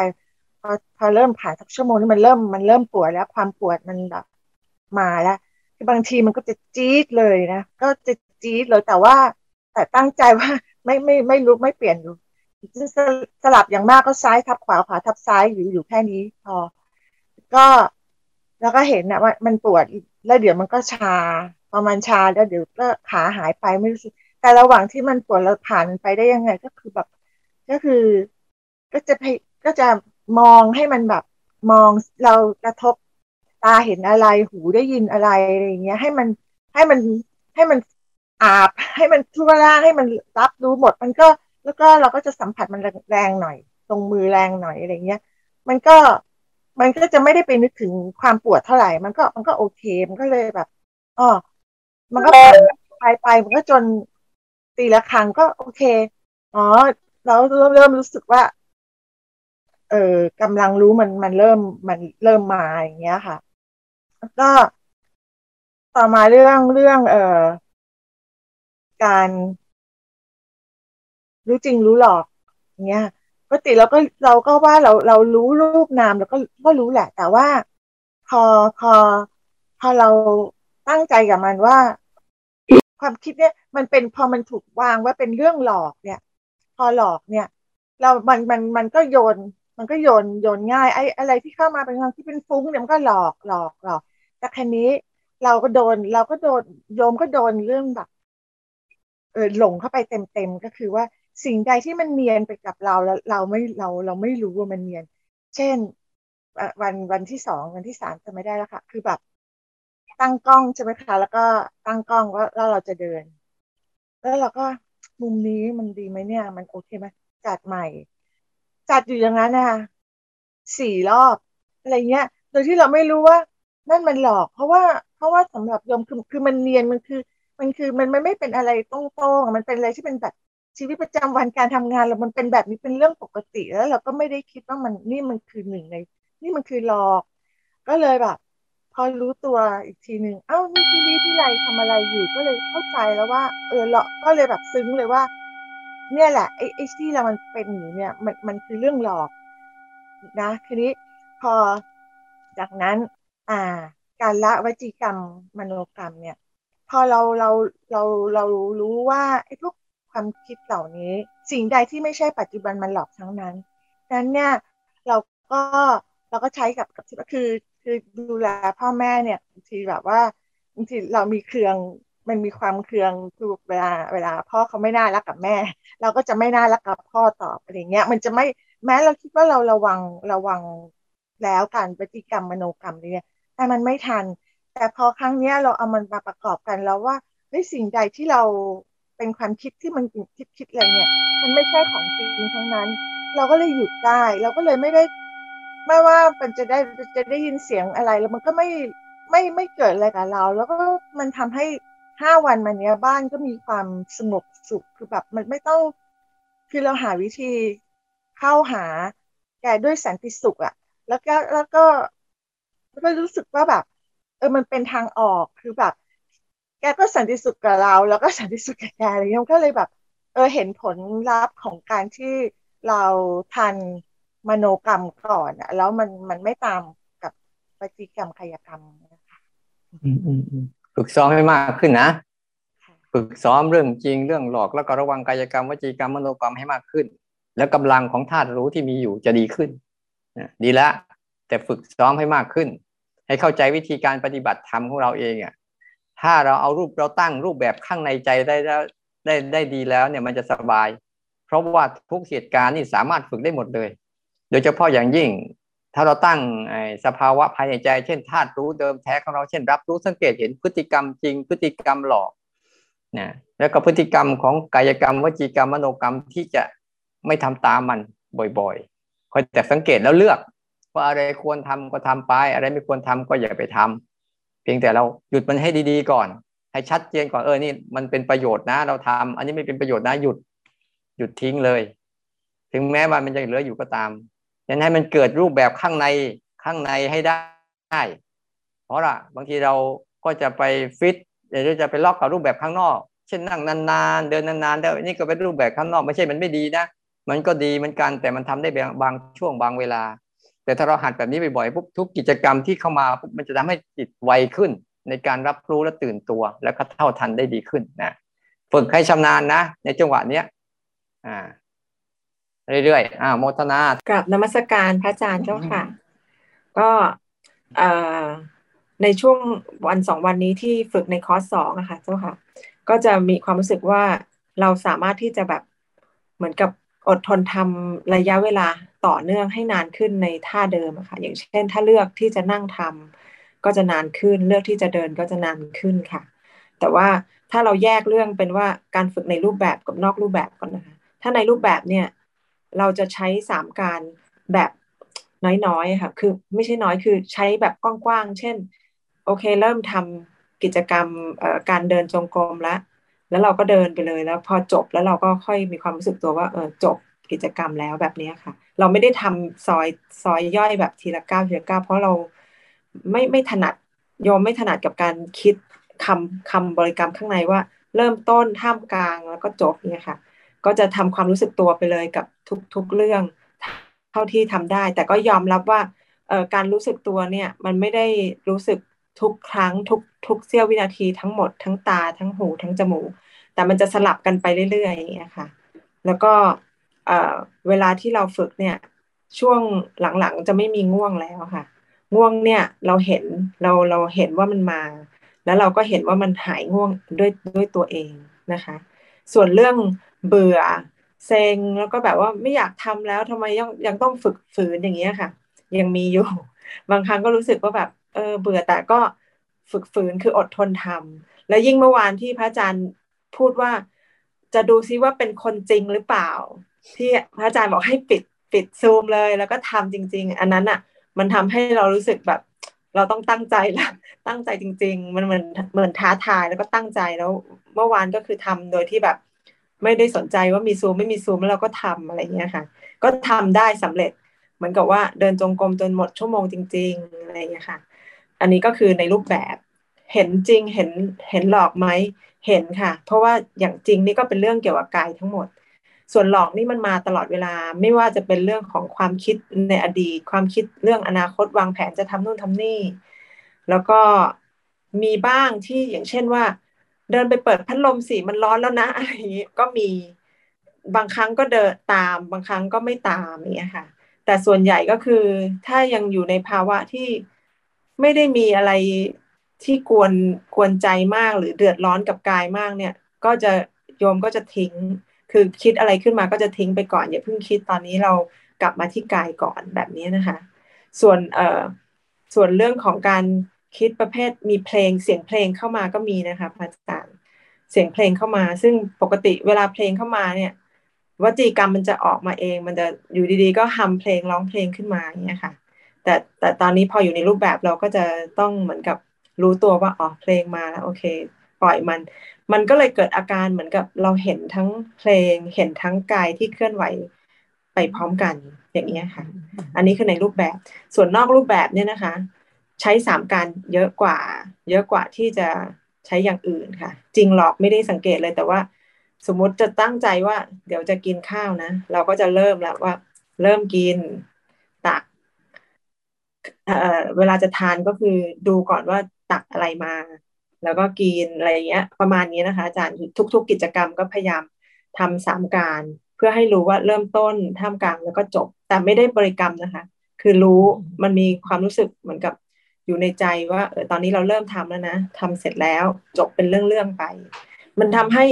พอพอเริ่มผ่านสักชั่วโมงนี่มันเริ่มมันเริ่มปวดแล้วความปวดมันแบบมาแล้วบางทีมันก็จะจี๊ดเลยนะก็จะจี๊ดเลยแต่ว่า แต่ตั้งใจว่าไม่ไม่ไม่ลุกไม่เปลี่ยนดูสลับอย่างมากก็ซ้ายทับขวาขวาทับซ้ายอยู่อยู่แค่นี้พอ ก็แล้วก็เห็นนะว่ามันปวดแล้วเดี๋ยวมันก็ชาพอมันชาแล้วเดี๋ยวก็ขาหายไปไม่รู้สึกแต่ระหว่างที่มันปวดเราผ่านไปได้ยังไง ก็คือแบบ ก็คือ ก็จะก็จะ มองให้มันแบบมองเรากระทบตาเห็นอะไรหูได้ยินอะไรอะไรเงี้ย ให้มันให้มันให้มันอาบให้มันทั่วร่างให้มันรับรู้หมด มันก็แล้วก็เราก็จะสัมผัสมันแรงหน่อย ตรงมือแรงหน่อยอะไรเงี้ย มันก็มันก็จะไม่ได้ไปนึกถึงความปวดเท่าไหร่ มันก็มันก็โอเคมันก็เลยแบบอ๋อมันก็ผ่านไปไปมันก็จนตีละครั้งก็โอเค อ๋อ เราเริ่มเริ่มรู้สึกว่า เออกำลังรู้มันมันเริ่มมันเริ่มมาอย่างเงี้ยค่ะก็ต่อมาเรื่องเรื่อง เอ่อ การรู้จริงรู้หลอกเงี้ยปกติเราก็เราก็ว่าเราเรารู้รูปนามเราก็ก็รู้แหละ แต่ว่าพอพอพอเราตั้งใจกับมันว่า ความคิดเนี่ย มันเป็นพอมันถูกวางว่าเป็นเรื่องหลอกเนี่ย พอหลอกเนี่ย เรามันมันมันก็โยน มันก็โยนโยนง่ายไอ้อะไรที่เข้ามาเป็นความที่เป็นฟุ้งเนี่ยมันก็หลอกหลอกหลอกแต่คันนี้เราก็โดนเราก็โดนโยมก็โดนเรื่องแบบเออหลงเข้าไปเต็มเต็มก็คือว่าสิ่งใดที่มันเนียนไปกับเราแล้วเราไม่เราเราไม่รู้ว่ามันเนียน เช่นวันวันที่สองวันที่สามจะไม่ได้แล้วค่ะ คือแบบ ตั้งกล้องใช่ไหมคะแล้วก็ตั้งกล้องว่าแล้วเราจะเดิน แล้วเราก็มุมนี้มันดีไหมเนี่ย มันโอเคไหมจัดใหม่ จัดอยู่อย่างนั้นนะคะสี่รอบ อะไรเงี้ย โดยที่เราไม่รู้ว่านั่นมันหลอก เพราะว่าเพราะว่าสำหรับโยมคือคือมันเนียนมันคือ มันคือมันมันไม่เป็นอะไรตรงๆมันเป็นอะไรที่เป็นแบบชีวิตประจำวันการทำงานเรามันเป็นแบบนี้เป็นเรื่องปกติแล้ว เราก็ไม่ได้คิดว่ามันนี่มันคือหนึ่งใน นี่มันคือหลอก ก็เลยแบบ พอรู้ตัวอีกทีหนึ่งเอ้านี่พี่ลีพี่ไรทำอะไรอยู่ก็เลยเข้าใจแล้วว่า เออเราก็เลยแบบซึ้งเลยว่า เนี่ยแหละไอ้ไอ้ที่เรามันเป็นอยู่เนี่ยมันมันคือเรื่องหลอกนะทีนี้พอจากนั้น อ่า การละวจีกรรมมโนกรรมเนี่ย พอเราเราเราเรารู้ว่าไอ้พวกความคิดเหล่านี้ สิ่งใดที่ไม่ใช่ปัจจุบันมันหลอกทั้งนั้นนั้นเนี่ยเราก็เราก็ใช้กับกับคือคือดูแลพ่อแม่เนี่ยบางทีแบบว่าบางทีเรามีเครื่อง มันมีความเครืองคือเวลาเวลา พ่อเขาไม่น่ารักกับแม่ เราก็จะไม่น่ารักกับพ่อตอบอะไรเงี้ย มันจะไม่แม้เราคิดว่าเราระวังระวังแล้วการปฏิกรรมมโนกรรมเนี่ยแต่มันไม่ทัน แต่พอครั้งนี้เราเอามันมาประกอบกันแล้วว่าเฮ้ยสิ่งใดที่เราเป็นความคิดที่มันคิดคิดอะไรเนี่ย มันไม่ใช่ของจริงทั้งนั้น เราก็เลยหยุดได้ เราก็เลยไม่ได้ ไม่ว่ามันจะได้จะได้ยินเสียงอะไรแล้วมันก็ไม่ไม่ไม่เกิดอะไรกับเรา แล้วก็มันทำให้ ห้าวันมาเนี้ยบ้านก็มีความสงบสุขคือแบบมันไม่ต้องคือเราหาวิธีเข้าหาแกด้วยสันติสุขอะแล้วก็แล้วก็แล้วก็รู้สึกว่าแบบ เออมันเป็นทางออกคือแบบ แกก็สันติสุขกับเรา แล้วก็สันติสุขกับแกอะไรเงี้ยก็เลยแบบ เออเห็นผลลัพธ์ของการที่เราทันมโนกรรมก่อนอะแล้วมันมันไม่ตามกับปฏิกรรมกายกรรมนะคะอืมอืมอืม ฝึกซ้อมให้มากขึ้นนะ ฝึกซ้อมเรื่องจริงเรื่องหลอกแล้วก็ระวังกายกรรมวจีกรรมมโนกรรมให้มากขึ้น แล้วกำลังของธาตุรู้ที่มีอยู่จะดีขึ้นดีแล้วแต่ฝึกซ้อมให้มากขึ้น ให้เข้าใจวิธีการปฏิบัติธรรมของเราเองอะถ้าเราเอารูปเราตั้งรูปแบบข้างในใจได้แล้วได้ได้ดีแล้วเนี่ยมันจะสบาย เพราะว่าทุกเหตุการณ์นี่สามารถฝึกได้หมดเลย โดยเฉพาะอย่างยิ่ง ถ้าเราตั้งสภาวะภายในใจ เช่นธาตุรู้เดิมแท้ของเราเช่น รับรู้สังเกตเห็นพฤติกรรมจริง พฤติกรรมหลอกนะแล้วก็พฤติกรรมของกายกรรมวจีกรรมมโนกรรมที่จะไม่ทำตามมันบ่อยๆคอยแต่สังเกตแล้วเลือก ว่าอะไรควรทำก็ทำไป อะไรไม่ควรทำก็อย่าไปทำเพียงแต่เราหยุดมันให้ดีๆก่อน ให้ชัดเจนก่อนเออนี่มันเป็นประโยชน์นะ เราทำอันนี้ไม่เป็นประโยชน์นะหยุดหยุดทิ้งเลย ถึงแม้ว่ามันจะเหลืออยู่ก็ตาม ยันให้มันเกิดรูปแบบข้างในข้างในให้ได้ เพราะล่ะบางทีเราก็จะไปฟิตหรือจะไปล็อกกับรูปแบบข้างนอก เช่นนั่งนานๆ เดินนานๆแต่นี่ก็เป็นรูปแบบข้างนอกไม่ใช่มันไม่ดีนะ มันก็ดีเหมือนกันแต่มันทำได้บางช่วงบางเวลา แต่ถ้าเราหัดแบบนี้บ่อยๆปุ๊บทุกกิจกรรมที่เข้ามาปุ๊บมันจะทำให้จิตไวขึ้น ในการรับรู้และตื่นตัว แล้วก็เท่าทันได้ดีขึ้นนะฝึกให้ชำนาญนะ ในจังหวะเนี้ยอ่า เรื่อยๆอ่าโมทนากับนมัสการพระอาจารย์เจ้าค่ะ ก็อ่าในช่วงวันสองวันนี้ที่ฝึกในคอร์สสองอะค่ะเจ้าค่ะ ก็จะมีความรู้สึกว่าเราสามารถที่จะแบบเหมือนกับอดทนทำระยะเวลาต่อเนื่องให้นานขึ้นในท่าเดิมอะค่ะ อย่างเช่น ถ้าเลือกที่จะนั่งทำก็จะนานขึ้น เลือกที่จะเดินก็จะนานขึ้นค่ะ แต่ว่าถ้าเราแยกเรื่องเป็นว่าการฝึกในรูปแบบกับนอกรูปแบบก่อนนะคะ ถ้าในรูปแบบเนี่ย เราจะใช้สามการแบบน้อยๆค่ะ คือไม่ใช่น้อยคือใช้แบบกว้างๆ เช่น โอเค เริ่มทำกิจกรรมการเดินจงกรมแล้ว แล้วเราก็เดินไปเลยแล้วพอจบแล้วเราก็ค่อยมีความรู้สึกตัวว่าเออจบกิจกรรมแล้วแบบนี้ค่ะ เราไม่ได้ทำซอยซอยย่อยแบบทีละก้าวทีละก้าวเพราะเราไม่ไม่ถนัดโยมไม่ถนัดกับการคิดคำคำบริกรรมข้างในว่า เริ่มต้นท่ามกลางแล้วก็จบเนี่ยค่ะ ก็จะทำความรู้สึกตัวไปเลยกับทุกทุกเรื่องเท่าที่ทำได้ แต่ก็ยอมรับว่าการรู้สึกตัวเนี่ยมันไม่ได้รู้สึกทุกครั้งทุกทุกเสี้ยววินาทีทั้งหมดทั้งตาทั้งหูทั้งจมูก แต่มันจะสลับกันไปเรื่อยๆอย่างเงี้ยค่ะ แล้วก็เวลาที่เราฝึกเนี่ยช่วงหลังๆจะไม่มีง่วงแล้วค่ะ ง่วงเนี่ยเราเห็นเราเราเห็นว่ามันมา แล้วเราก็เห็นว่ามันหายง่วงด้วยด้วยตัวเองนะคะ ส่วนเรื่อง เบื่อเซ็งแล้วก็แบบว่าไม่อยากทำแล้วทำไมยังยังต้องฝึกฝืนอย่างเงี้ยค่ะ ยังมีอยู่ บางครั้งก็รู้สึกว่าแบบเออเบื่อแต่ก็ฝึกฝืนคืออดทนทำแล้วยิ่งเมื่อวานที่พระอาจารย์พูดว่าจะดูซิว่าเป็นคนจริงหรือเปล่า ที่พระอาจารย์บอกให้ปิดปิดซูมเลย แล้วก็ทำจริง ๆ อันนั้นอะ มันทำให้เรารู้สึกแบบ เราต้องตั้งใจล้วตั้งใจจริง ๆ มันเหมือนเหมือนท้าทายแล้วก็ตั้งใจแล้ว เมื่อวานก็คือทำโดยที่แบบ ไม่ได้สนใจว่ามีซูมไม่มีซูมแล้วเราก็ทำอะไรเงี้ยค่ะ ก็ทำได้สำเร็จ เหมือนกับว่าเดินจงกรมจนหมดชั่วโมงจริง ๆอะไรเงี้ยค่ะ อันนี้ก็คือในรูปแบบเห็นจริงเห็นเห็นหลอกไหมเห็นค่ะ เพราะว่าอย่างจริงนี่ก็เป็นเรื่องเกี่ยวกับกายทั้งหมด ส่วนหลอกนี่มันมาตลอดเวลา ไม่ว่าจะเป็นเรื่องของความคิดในอดีต ความคิดเรื่องอนาคตวางแผนจะทำนู่นทำนี่ แล้วก็มีบ้างที่อย่างเช่นว่า เดินไปเปิดพัดลมสิมันร้อนแล้วนะอะไรอย่างนี้ก็มีบางครั้งก็เดินตาม บางครั้งก็ไม่ตามอย่างเงี้ยค่ะ แต่ส่วนใหญ่ก็คือถ้ายังอยู่ในภาวะที่ไม่ได้มีอะไรที่กวนกวนใจมากหรือเดือดร้อนกับกายมากเนี่ย ก็จะโยมก็จะทิ้ง คือคิดอะไรขึ้นมาก็จะทิ้งไปก่อน อย่าเพิ่งคิดตอนนี้เรากลับมาที่กายก่อนแบบนี้นะคะ ส่วนเอ่อส่วนเรื่องของการ คิดประเภทมีเพลงเสียงเพลงเข้ามาก็มีนะคะพระอาจารย์เสียงเพลงเข้ามา ซึ่งปกติเวลาเพลงเข้ามาเนี่ยวจีกรรมมันจะออกมาเอง มันจะอยู่ดีๆ ก็ฮัมเพลงร้องเพลงขึ้นมาอย่างเงี้ยค่ะ แต่แต่ตอนนี้พออยู่ในรูปแบบเราก็จะต้องเหมือนกับรู้ตัวว่าอ๋อเพลงมาแล้วโอเค ปล่อยมัน มันก็เลยเกิดอาการเหมือนกับเราเห็นทั้งเพลง เห็นทั้งกายที่เคลื่อนไหวไปพร้อมกันอย่างเงี้ยค่ะ อันนี้คือในรูปแบบส่วนนอกรูปแบบเนี่ยนะคะ ใช้สามการเยอะกว่า เยอะกว่าที่จะใช้อย่างอื่นค่ะ จริงหรอกไม่ได้สังเกตเลยแต่ว่า สมมติจะตั้งใจว่า เดี๋ยวจะกินข้าวนะ เราก็จะเริ่มแล้วว่า เริ่มกินตักเวลาจะทานก็คือดูก่อนว่าตักอะไรมา แล้วก็กินอะไรเงี้ย ประมาณนี้นะคะอาจารย์ทุกๆกิจกรรมก็พยายามทำสามการ เพื่อให้รู้ว่าเริ่มต้นท่ามกลางแล้วก็จบ แต่ไม่ได้บริกรรมนะคะ คือรู้มันมีความรู้สึกเหมือนกับ อยู่ในใจว่าเออตอนนี้เราเริ่มทำแล้วนะทำเสร็จแล้วจบเป็นเรื่องๆไป มันทำให้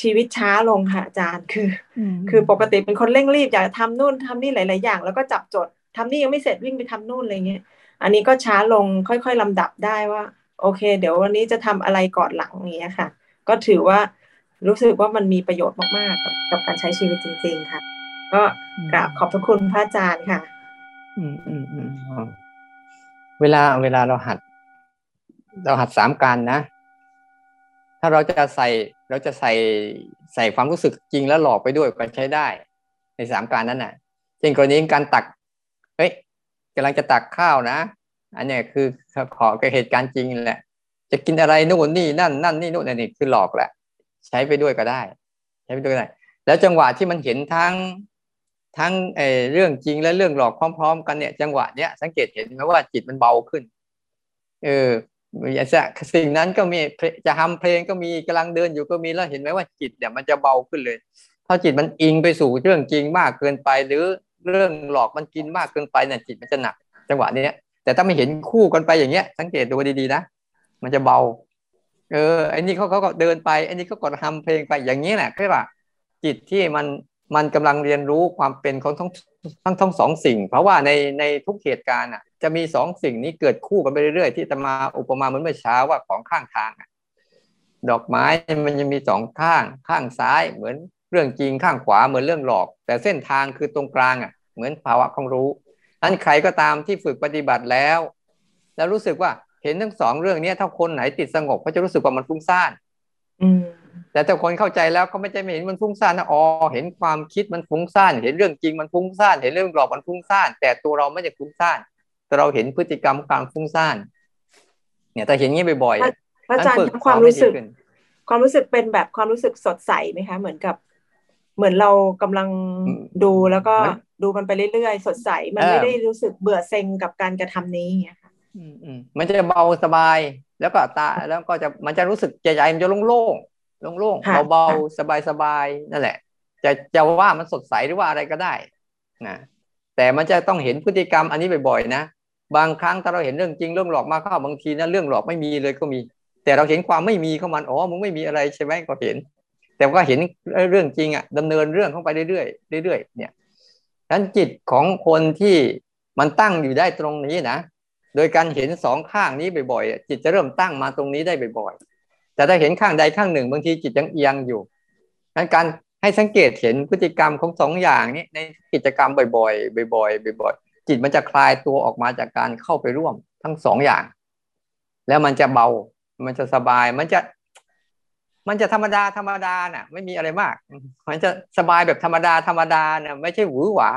ชีวิตช้าลงค่ะอาจารย์คือ คือปกติเป็นคนเร่งรีบอยากทำนู่นทำนี่หลาย ๆ อย่าง แล้วก็จับจดทำนี่ยังไม่เสร็จวิ่งไปทำนู่นอะไรเงี้ยอันนี้ก็ช้าลงค่อยๆลำดับได้ว่า โอเค เดี๋ยววันนี้จะทำอะไรก่อนหลังอย่างเงี้ยค่ะ ก็ถือว่ารู้สึกว่ามันมีประโยชน์มากๆกับกับการใช้ชีวิตจริง ๆ ค่ะ ก็กราบขอบพระคุณพระอาจารย์ค่ะ อืมอืมอืม เวลาเวลาเราหัด เราหัดสามการนะ ถ้าเราจะใส่เราจะใส่ใส่ความรู้สึกจริงแล้วหลอกไปด้วยก็ใช้ได้ ในสามการนั้นน่ะเช่นกรณีการตักเฮ้ยกำลังจะตักข้าวนะ อันนี้คือขอกับเหตุการณ์จริงแหละ จะกินอะไรนู่นนี่นั่นนั่นนี่นู่นนี่คือหลอกแหละ ใช้ไปด้วยก็ได้ ใช้ไปด้วยได้ แล้วจังหวะที่มันเห็นทั้ง ทั้งเเรื่องจริงและเรื่องหลอกพร้อม ๆ กันเนี่ยจังหวะเนี้ยสังเกตเห็นไหมว่าจิตมันเบาขึ้น เออจะสิ่งนั้นก็มีจะทำเพลงก็มีกำลังเดินอยู่ก็มีแล้วเห็นไหมว่าจิตเนี่ยมันจะเบาขึ้นเลยถ้าจิตมันอิงไปสู่เรื่องจริงมากเกินไป หรือเรื่องหลอกมันกินมากเกินไปเนี่ยจิตมันจะหนัก จังหวะเนี้ยแต่ถ้าไม่เห็นคู่กันไปอย่างเงี้ย สังเกตดูดีๆนะมันจะเบา เออไอ้นี่เขาเขาก็เดินไปไอ้นี่เขาก็ทำเพลงไปอย่างนี้แหละคือว่าจิตที่มัน มันกำลังเรียนรู้ความเป็นของทั้งทั้งทั้งสองสิ่ง เพราะว่าในในทุกเหตุการณ์อะจะมีสองสิ่งนี้เกิดคู่กันไปเรื่อยๆ ที่จะมาอุปมาเหมือนเมื่อเช้าว่าของข้างทางอะดอกไม้มันจะมีสองข้างข้างซ้ายเหมือนเรื่องจริงข้างขวาเหมือนเรื่องหลอก แต่เส้นทางคือตรงกลางอะเหมือนภาวะของรู้นั้นใครก็ตามที่ฝึกปฏิบัติแล้ว แล้วรู้สึกว่าเห็นทั้งสองเรื่องนี้ถ้าคนไหนติดสงบเขาจะรู้สึกว่ามันฟุ้งซ่าน แต่ถ้าคนเข้าใจแล้วเขาไม่ใช่ไม่เห็นมันฟุ้งซ่านนะอ๋อเห็นความคิดมันฟุ้งซ่านเห็นเรื่องจริงมันฟุ้งซ่านเห็นเรื่องหลอกมันฟุ้งซ่านแต่ตัวเราไม่ได้ฟุ้งซ่านแต่เราเห็นพฤติกรรมความฟุ้งซ่านเนี่ยแต่เห็นงี้บ่อยๆพระอาจารย์ความรู้สึก ความรู้สึกเป็นแบบความรู้สึกสดใสไหมคะ เหมือนกับ เหมือนเรากำลังดูแล้วก็ดูมันไปเรื่อยๆ สดใส มันไม่ได้รู้สึกเบื่อเซ็งกับการกระทำนี้อย่างเงี้ยค่ะมันจะเบาสบาย แล้วก็ตาแล้วก็จะมันจะรู้สึกใจใจมันจะโล่งๆโล่งๆเบาๆสบายๆนั่นแหละ จะจะว่ามันสดใสหรือว่าอะไรก็ได้นะแต่มันจะต้องเห็นพฤติกรรมอันนี้บ่อยๆนะบางครั้งถ้าเราเห็นเรื่องจริงเรื่องหลอกมาเข้าบางทีนะเรื่องหลอกไม่มีเลยก็มี แต่เราเห็นความไม่มีเข้ามันอ๋อมึงไม่มีอะไรใช่ไหมก็เห็น แต่ว่าเห็นเรื่องจริงอะดำเนินเรื่องเข้าไปเรื่อยๆเรื่อยๆเนี่ยนั้นจิตของคนที่มันตั้งอยู่ได้ตรงนี้นะ โดยการเห็นสองข้างนี้บ่อยๆจิตจะเริ่มตั้งมาตรงนี้ได้บ่อยๆ แต่ถ้าเห็นข้างใดข้างหนึ่งบางทีจิตยังเอียงอยู่งั้นการให้สังเกตเห็นพฤติกรรมของสองอย่างนี้ในกิจกรรมบ่อยๆ บ่อยๆ บ่อยๆ จิตมันจะคลายตัวออกมาจากการเข้าไปร่วมทั้งสองอย่าง แล้วมันจะเบา มันจะสบาย มันจะ มันจะธรรมดาธรรมดาน่ะ ไม่มีอะไรมาก มันจะสบายแบบธรรมดาธรรมดาเนี่ยไม่ใช่หวือหวา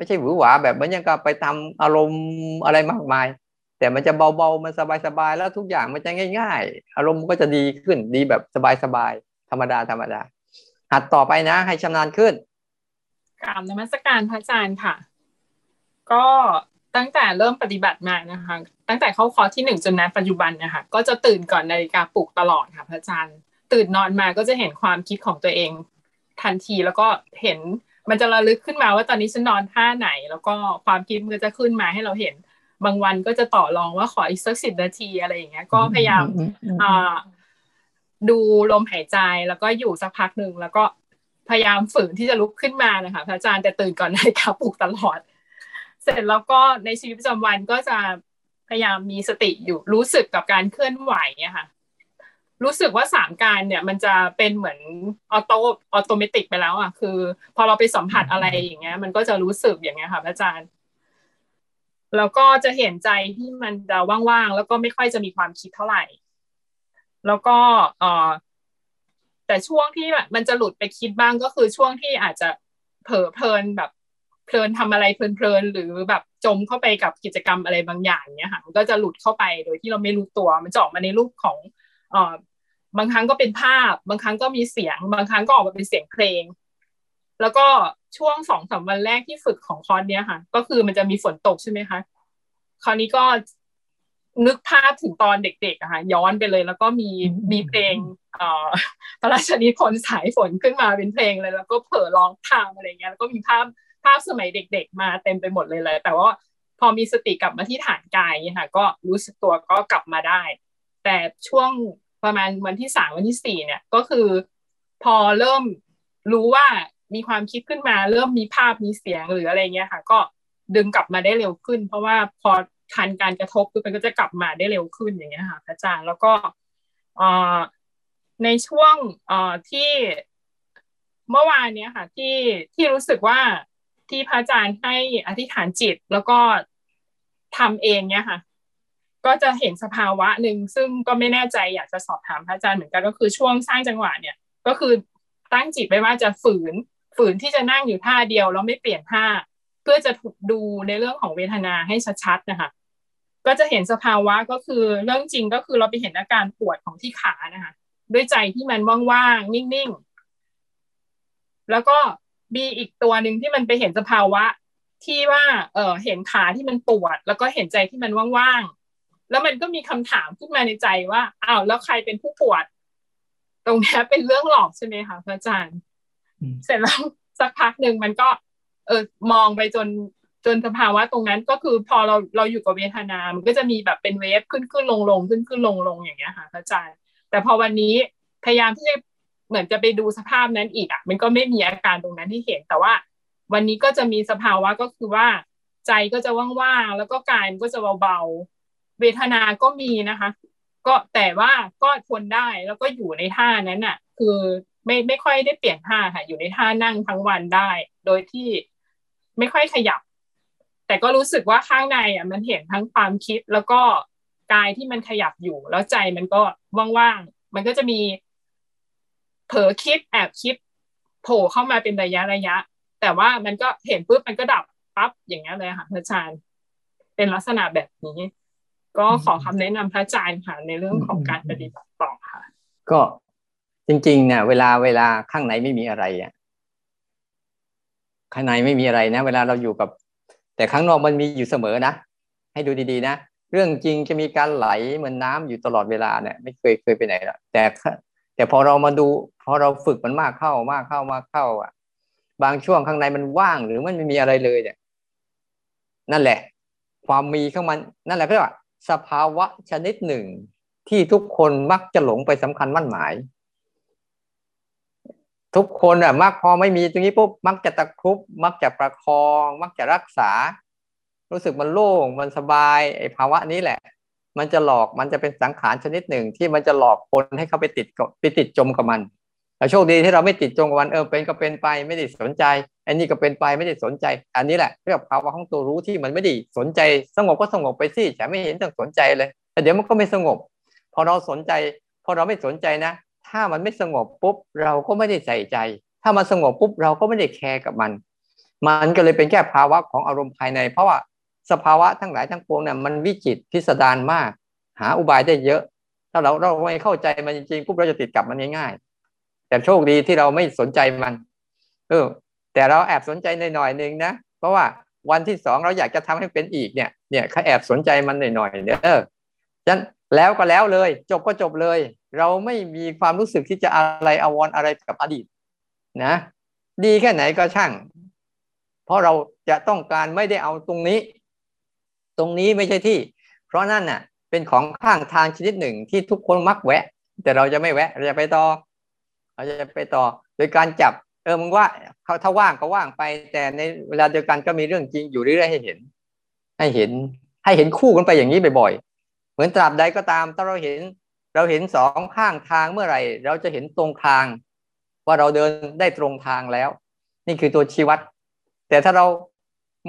ไม่ใช่หวือหวาแบบมันยังกับไปทำอารมณ์อะไรมากมาย แต่มันจะเบาๆมันสบายๆแล้วทุกอย่างมันจะง่าย ๆ อารมณ์ก็จะดีขึ้นดีแบบสบายๆธรรมดาธรรมดาหัดต่อไปนะ ให้ชำนาญขึ้นกราบนมัสการพระอาจารย์ค่ะ ก็ตั้งแต่เริ่มปฏิบัติมานะคะ ตั้งแต่เข้าคอร์สที่หนึ่งจนณปัจจุบันนะคะก็จะตื่นก่อนนาฬิกาปลุกตลอดค่ะพระอาจารย์ ตื่นนอนมาก็จะเห็นความคิดของตัวเองทันทีแล้วก็เห็น มันจะระลึกขึ้นมาว่าตอนนี้ฉันนอนท่าไหน แล้วก็ความคิดมันจะขึ้นมาให้เราเห็น บางวันก็จะต่อรองว่าขออีกสักสิบนาทีอะไรอย่างเงี้ย ก็พยายามดูลมหายใจแล้วก็อยู่สักพักหนึ่งแล้วก็พยายามฝืนที่จะลุกขึ้นมานะคะพระอาจารย์แต่ตื่นก่อนนาฬิกาปลุกตลอด เสร็จแล้วก็ในชีวิตประจำวันก็จะพยายามมีสติอยู่รู้สึกกับการเคลื่อนไหวเนี่ยค่ะ รู้สึกว่าสามการเนี่ยมันจะเป็นเหมือน auto automatic ไปแล้วอะคือ พอเราไปสัมผัสอะไรอย่างเงี้ย มันก็จะรู้สึกอย่างเงี้ยค่ะอาจารย์ แล้วก็จะเห็นใจที่มันจะว่างๆแล้วก็ไม่ค่อยจะมีความคิดเท่าไหร่ แล้วก็เออแต่ช่วงที่แบบมันจะหลุดไปคิดบ้างก็คือช่วงที่อาจจะเผลอเพลินแบบเพลินทำอะไรเพลินๆหรือแบบจมเข้าไปกับกิจกรรมอะไรบางอย่างเนี้ยค่ะมันก็จะหลุดเข้าไปโดยที่เราไม่รู้ตัวมันจะออกมาในรูปของเอ่อ บางครั้งก็เป็นภาพ บางครั้งก็มีเสียง บางครั้งก็ออกมาเป็นเสียงเพลง แล้วก็ช่วงสองสามวันแรกที่ฝึกของคอร์สเนี้ยค่ะ ก็คือมันจะมีฝนตกใช่ไหมคะคราวนี้ก็นึกภาพถึงตอนเด็กๆอะค่ะย้อนไปเลย แล้วก็มีมีเพลงเอ่อพระราชนิพนธ์สายฝนขึ้นมาเป็นเพลงเลย แล้วก็เผลอร้องตามอะไรเงี้ยแล้วก็มีภาพภาพสมัยเด็ก ๆ มาเต็มไปหมดเลยเลย แต่ว่าพอมีสติกลับมาที่ฐานกายค่ะ ก็รู้สึกตัวก็กลับมาได้ แต่ช่วง ประมาณวันที่สามวันที่สี่เนี่ยก็คือ พอเริ่มรู้ว่ามีความคิดขึ้นมา เริ่มมีภาพมีเสียงหรืออะไรเงี้ยค่ะ ก็ดึงกลับมาได้เร็วขึ้น เพราะว่าพอทันการกระทบคือมันก็จะกลับมาได้เร็วขึ้นอย่างเงี้ยค่ะอาจารย์แล้วก็ในช่วงที่เมื่อวานเนี้ยค่ะ ที่ที่รู้สึกว่าที่พระอาจารย์ให้อธิษฐานจิตแล้วก็ทำเองเนี่ยค่ะ ก็จะเห็นสภาวะหนึ่งซึ่งก็ไม่แน่ใจอยากจะสอบถามพระอาจารย์เหมือนกันก็คือช่วงสร้างจังหวะเนี่ย ก็คือตั้งจิตไว้ว่าจะฝืนฝืนที่จะนั่งอยู่ท่าเดียวแล้วไม่เปลี่ยนท่า เพื่อจะดูในเรื่องของเวทนาให้ชัดๆนะคะก็จะเห็นสภาวะก็คือเรื่องจริงก็คือเราไปเห็นอาการปวดของที่ขานะคะด้วยใจที่มันว่างๆนิ่งๆแล้วก็มีอีกตัวหนึ่งที่มันไปเห็นสภาวะที่ว่าเออเห็นขาที่มันปวด แล้วก็เห็นใจที่มันว่างๆ แล้วมันก็มีคำถามขึ้นมาในใจว่าอ้าวแล้วใครเป็นผู้ปวด ตรงนี้เป็นเรื่องหลอกใช่ไหมคะพระอาจารย์ เสร็จแล้วสักพักหนึ่งมันก็ เออมองไปจนจนสภาวะตรงนั้นก็คือพอเราเราอยู่กับเวทนา มันก็จะมีแบบเป็นเวฟขึ้นขึ้นลงลงขึ้นขึ้นลงลงอย่างเงี้ยค่ะพระอาจารย์ แต่พอวันนี้พยายามที่จะเหมือนจะไปดูสภาพนั้นอีกอะ มันก็ไม่มีอาการตรงนั้นที่เห็นแต่ว่า วันนี้ก็จะมีสภาวะก็คือว่า ใจก็จะว่างๆแล้วก็กายมันก็จะเบาๆ เวทนาก็มีนะคะ ก็แต่ว่าก็ทนได้แล้วก็อยู่ในท่านั้นอะ คือไม่ไม่ค่อยได้เปลี่ยนท่าค่ะ อยู่ในท่านั่งทั้งวันได้ โดยที่ไม่ค่อยขยับ แต่ก็รู้สึกว่าข้างในอะ มันเห็นทั้งความคิดแล้วก็กายที่มันขยับอยู่ แล้วใจมันก็ว่างๆมันก็จะมีเผลอคิดแอบคิดโผล่เข้ามาเป็นระยะระยะ แต่ว่ามันก็เห็นปุ๊บมันก็ดับปั๊บอย่างเงี้ยเลยค่ะพระอาจารย์ เป็นลักษณะแบบนี้ ก็ขอคำแนะนำพระอาจารย์ค่ะในเรื่องของการปฏิบัติต่อค่ะ ก็จริงๆเนี่ยเวลาเวลาข้างในไม่มีอะไรอะข้างในไม่มีอะไรนะ เวลาเราอยู่กับ แต่ข้างนอกมันมีอยู่เสมอนะให้ดูดีๆนะเรื่องจริงจะมีการไหลเหมือนน้าอยู่ตลอดเวลาเนี่ยไม่เคยเคยไปไหนหรอกแต่แต่พอเรามาดู พอเราฝึกมันมากเข้ามากเข้ามากเข้าอะ บางช่วงข้างในมันว่างหรือมันไม่มีอะไรเลยเนี่ยนั่นแหละ ความมีข้างมันนั่นแหละเรียกว่า สภาวะชนิดหนึ่งที่ทุกคนมักจะหลงไปสำคัญมั่นหมาย ทุกคนอะมักพอไม่มีตรงนี้ปุ๊บมักจะตะครุบมักจะประคอง มักจะรักษา รู้สึกมันโล่งมันสบายไอ้ภาวะนี้แหละ มันจะหลอกมันจะเป็นสังขารชนิดหนึ่งที่มันจะหลอกคนให้เขาไปติดไปติดจมกับมันแต่โชคดีที่เราไม่ติดจมกับมันเออเป็นก็เป็นไปไม่ได้สนใจ อันนี้ก็เป็นไปไม่ได้สนใจ อันนี้แหละเรียกภาวะของตัวรู้ที่มันไม่ได้สนใจ สงบก็สงบไปสิแต่ไม่เห็นต้องสนใจเลยแต่เดี๋ยวมันก็ไม่สงบ พอเราสนใจ พอเราไม่สนใจนะ ถ้ามันไม่สงบปุ๊บเราก็ไม่ได้ใส่ใจ ถ้ามันสงบปุ๊บเราก็ไม่ได้แคร์กับมัน มันก็เลยเป็นแค่ภาวะของอารมณ์ภายใน เพราะว่าสภาวะทั้งหลายทั้งปวงเนี่ยมันวิจิตพิสดารมาก หาอุบายได้เยอะ ถ้าเราเราไม่เข้าใจมันจริงๆปุ๊บเราจะติดกับมันง่ายๆแต่โชคดีที่เราไม่สนใจมัน เออ แต่เราแอบสนใจหน่อยๆหนึ่งนะ เพราะว่าวันที่สองเราอยากจะทำให้เป็นอีกเนี่ยเนี่ยเขาแอบสนใจมันหน่อยๆเนี่ยเออฉันแล้วก็แล้วเลย จบก็จบเลย เราไม่มีความรู้สึกที่จะอะไรอววรอะไรกับอดีตนะ ดีแค่ไหนก็ช่าง เพราะเราจะต้องการไม่ได้เอาตรงนี้ ตรงนี้ไม่ใช่ที่ เพราะนั่นน่ะ เป็นของข้างทางชนิดหนึ่งที่ทุกคนมักแวะ แต่เราจะไม่แวะ เราจะไปต่อเราจะไปต่อ โดยการจับ ออมึงว่าเขาถ้าว่างก็ว่างไป แต่ในเวลาเดียวกันก็มีเรื่องจริงอยู่เรื่อยๆให้เห็น ให้เห็น ให้เห็นคู่กันไปอย่างนี้บ่อยๆเหมือนตราบใดก็ตาม ถ้าเราเห็น เราเห็นสองข้างทางเมื่อไหร่ เราจะเห็นตรงทาง ว่าเราเดินได้ตรงทางแล้ว นี่คือตัวชี้วัด แต่ถ้าเรา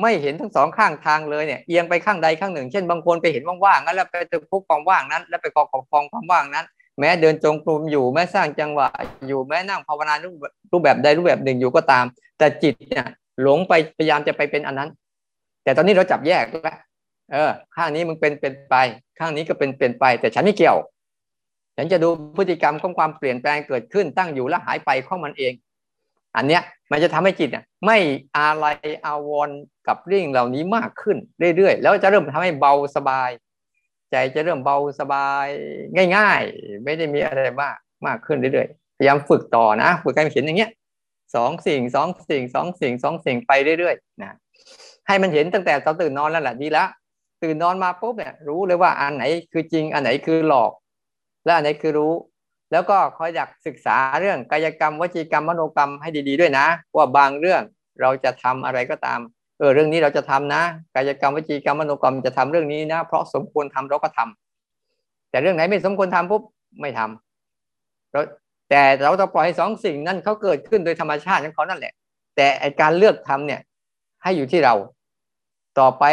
ไม่เห็นทั้งสองข้างทางเลยเนี่ยเอียงไปข้างใดข้างหนึ่ง เช่นบางคนไปเห็นว่างๆงั้นแล้วไปตึกพบความว่างนั้น แล้วไปกองของความว่างนั้น แม้เดินจงกรมอยู่แม้สร้างจังหวะอยู่แม้นั่งภาวนารูปแบบใดรูปแบบหนึ่งอยู่ก็ตาม แต่จิตเนี่ยหลงไปพยายามจะไปเป็นอันนั้น แต่ตอนนี้เราจับแยกแล้วเออ ข้างนี้มึงเป็นเป็นไป ข้างนี้ก็เป็นเป็นไป แต่ฉันไม่เกี่ยว ฉันจะดูพฤติกรรมของความเปลี่ยนแปลงเกิดขึ้นตั้งอยู่และหายไปของมันเอง อันเนี้ยมันจะทำให้จิตเนี่ยไม่อะไรอาวรกับเรื่องเหล่านี้มากขึ้นเรื่อยๆ แล้วจะเริ่มทำให้เบาสบาย ใจจะเริ่มเบาสบายง่าย ๆ ไม่ได้มีอะไรมากมากขึ้นเรื่อยๆพยายามฝึกต่อนะฝึกการเขียนอย่างเงี้ยสองสิ่งสองสิ่งสองสิ่งสองสิ่งไปเรื่อยๆนะให้มันเห็นตั้งแต่ตอนตื่นนอนแล้วแหละดีล้วตื่นนอนมาปุ๊บเนี่ยรู้เลยว่าอันไหนคือจริงอันไหนคือหลอก และอันไหนคือรู้ แล้วก็คอยอยากศึกษาเรื่องกายกรรมวจีกรรมมโนกรรมให้ดี ๆด้วยนะ ว่าบางเรื่องเราจะทำอะไรก็ตาม เออเรื่องนี้เราจะทำนะ กายกรรมวิจีกรรมมโนกรรมจะทำเรื่องนี้นะ เพราะสมควรทำเราก็ทำแต่เรื่องไหนไม่สมควรทำปุ๊บไม่ทำเราแต่เราต้องปล่อยให้สองสิ่งนั้นเขาเกิดขึ้นโดยธรรมชาติของเขานั่นแหละ แต่การเลือกทำเนี่ย ให้อยู่ที่เรา ต่อไป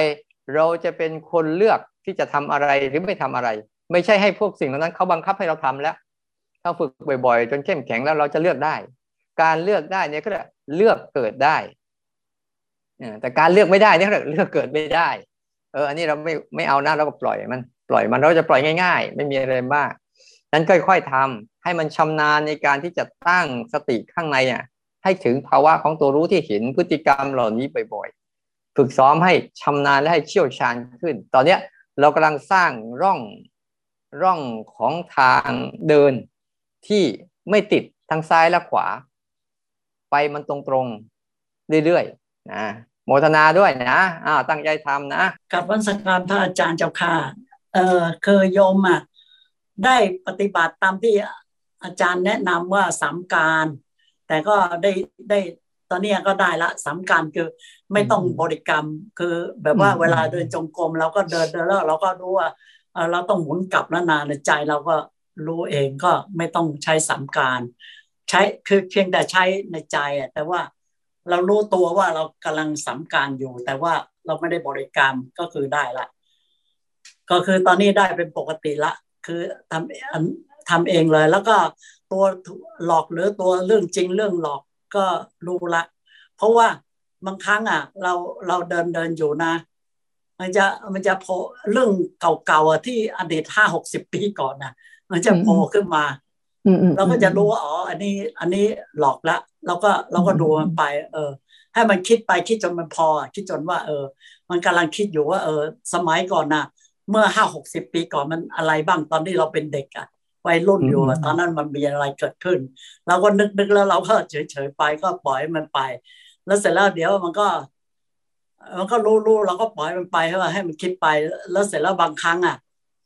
เราจะเป็นคนเลือกที่จะทำอะไรหรือไม่ทำอะไร ไม่ใช่ให้พวกสิ่งเหล่านั้นเขาบังคับให้เราทำแล้วถ้าฝึกบ่อยๆ จนเข้มแข็งแล้วเราจะเลือกได้ การเลือกได้เนี่ยก็เลือกเกิดได้ แต่การเลือกไม่ได้นี่เลือกเกิดไม่ได้ เออ อันนี้เราไม่ไม่เอานะเราก็ปล่อยมัน ปล่อยมันเราจะปล่อยง่าย ๆ ไม่มีอะไรมาก นั้นค่อยๆทำให้มันชำนาญในการที่จะตั้งสติข้างในอะให้ถึงภาวะของตัวรู้ที่เห็นพฤติกรรมเหล่านี้บ่อยๆ ฝึกซ้อมให้ชำนาญและให้เชี่ยวชาญขึ้น ตอนเนี้ยเรากำลังสร้างร่องร่องของทางเดินที่ไม่ติดทั้งซ้ายและขวา ไปมันตรงๆเรื่อยๆนะ โมทนาด้วยนะอ่าตั้งใจทำนะกับวันสักการพระอาจารย์เจ้าค่ะเออเคยโยมอะได้ปฏิบัติตามที่อาจารย์แนะนำว่าสามการ แต่ก็ได้ได้ตอนนี้ก็ได้ละสามการคือไม่ต้องบริกรรม คือแบบว่าเวลาเดินจงกรมเราก็เดินเดินแล้วเราก็รู้ว่าเราต้องหมุนกลับแล้วนานในใจเราก็รู้เองก็ไม่ต้องใช้สามการ ใช้คือเพียงแต่ใช้ในใจอะแต่ว่า เรารู้ตัวว่าเรากำลังสามการอยู่ แต่ว่าเราไม่ได้บริกรรมก็คือได้ละ ก็คือตอนนี้ได้เป็นปกติละ คือทำทำเองเลย แล้วก็ตัวหลอกหรือตัวเรื่องจริงเรื่องหลอกก็รู้ละ เพราะว่าบางครั้งอะ เราเราเดินเดินอยู่นะ มันจะมันจะโผล่เรื่องเก่าๆอะที่อดีตห้าหกสิบปีก่อนนะมันจะโผล่ขึ้นมาเราก็จะรู้ว่าอ๋ออันนี้ อันนี้หลอกละ เราก็เราก็ดูมันไป เออ ให้มันคิดไปคิดจนมันพอ คิดจนว่า เออ มันกำลังคิดอยู่ว่า เออ สมัยก่อนนะเมื่อห้าหกสิบปีก่อนมันอะไรบ้างตอนที่เราเป็นเด็กอะวัยรุ่นอยู่ตอนนั้นมันมีอะไรเกิดขึ้นเราก็นึกนึกแล้วเราก็เฉยเฉยไปก็ปล่อยมันไป แล้วเสร็จแล้วเดี๋ยวมันก็ มันก็รู้รู้เราก็ปล่อยมันไปให้มันให้มันคิดไป แล้วเสร็จแล้วบางครั้งอะ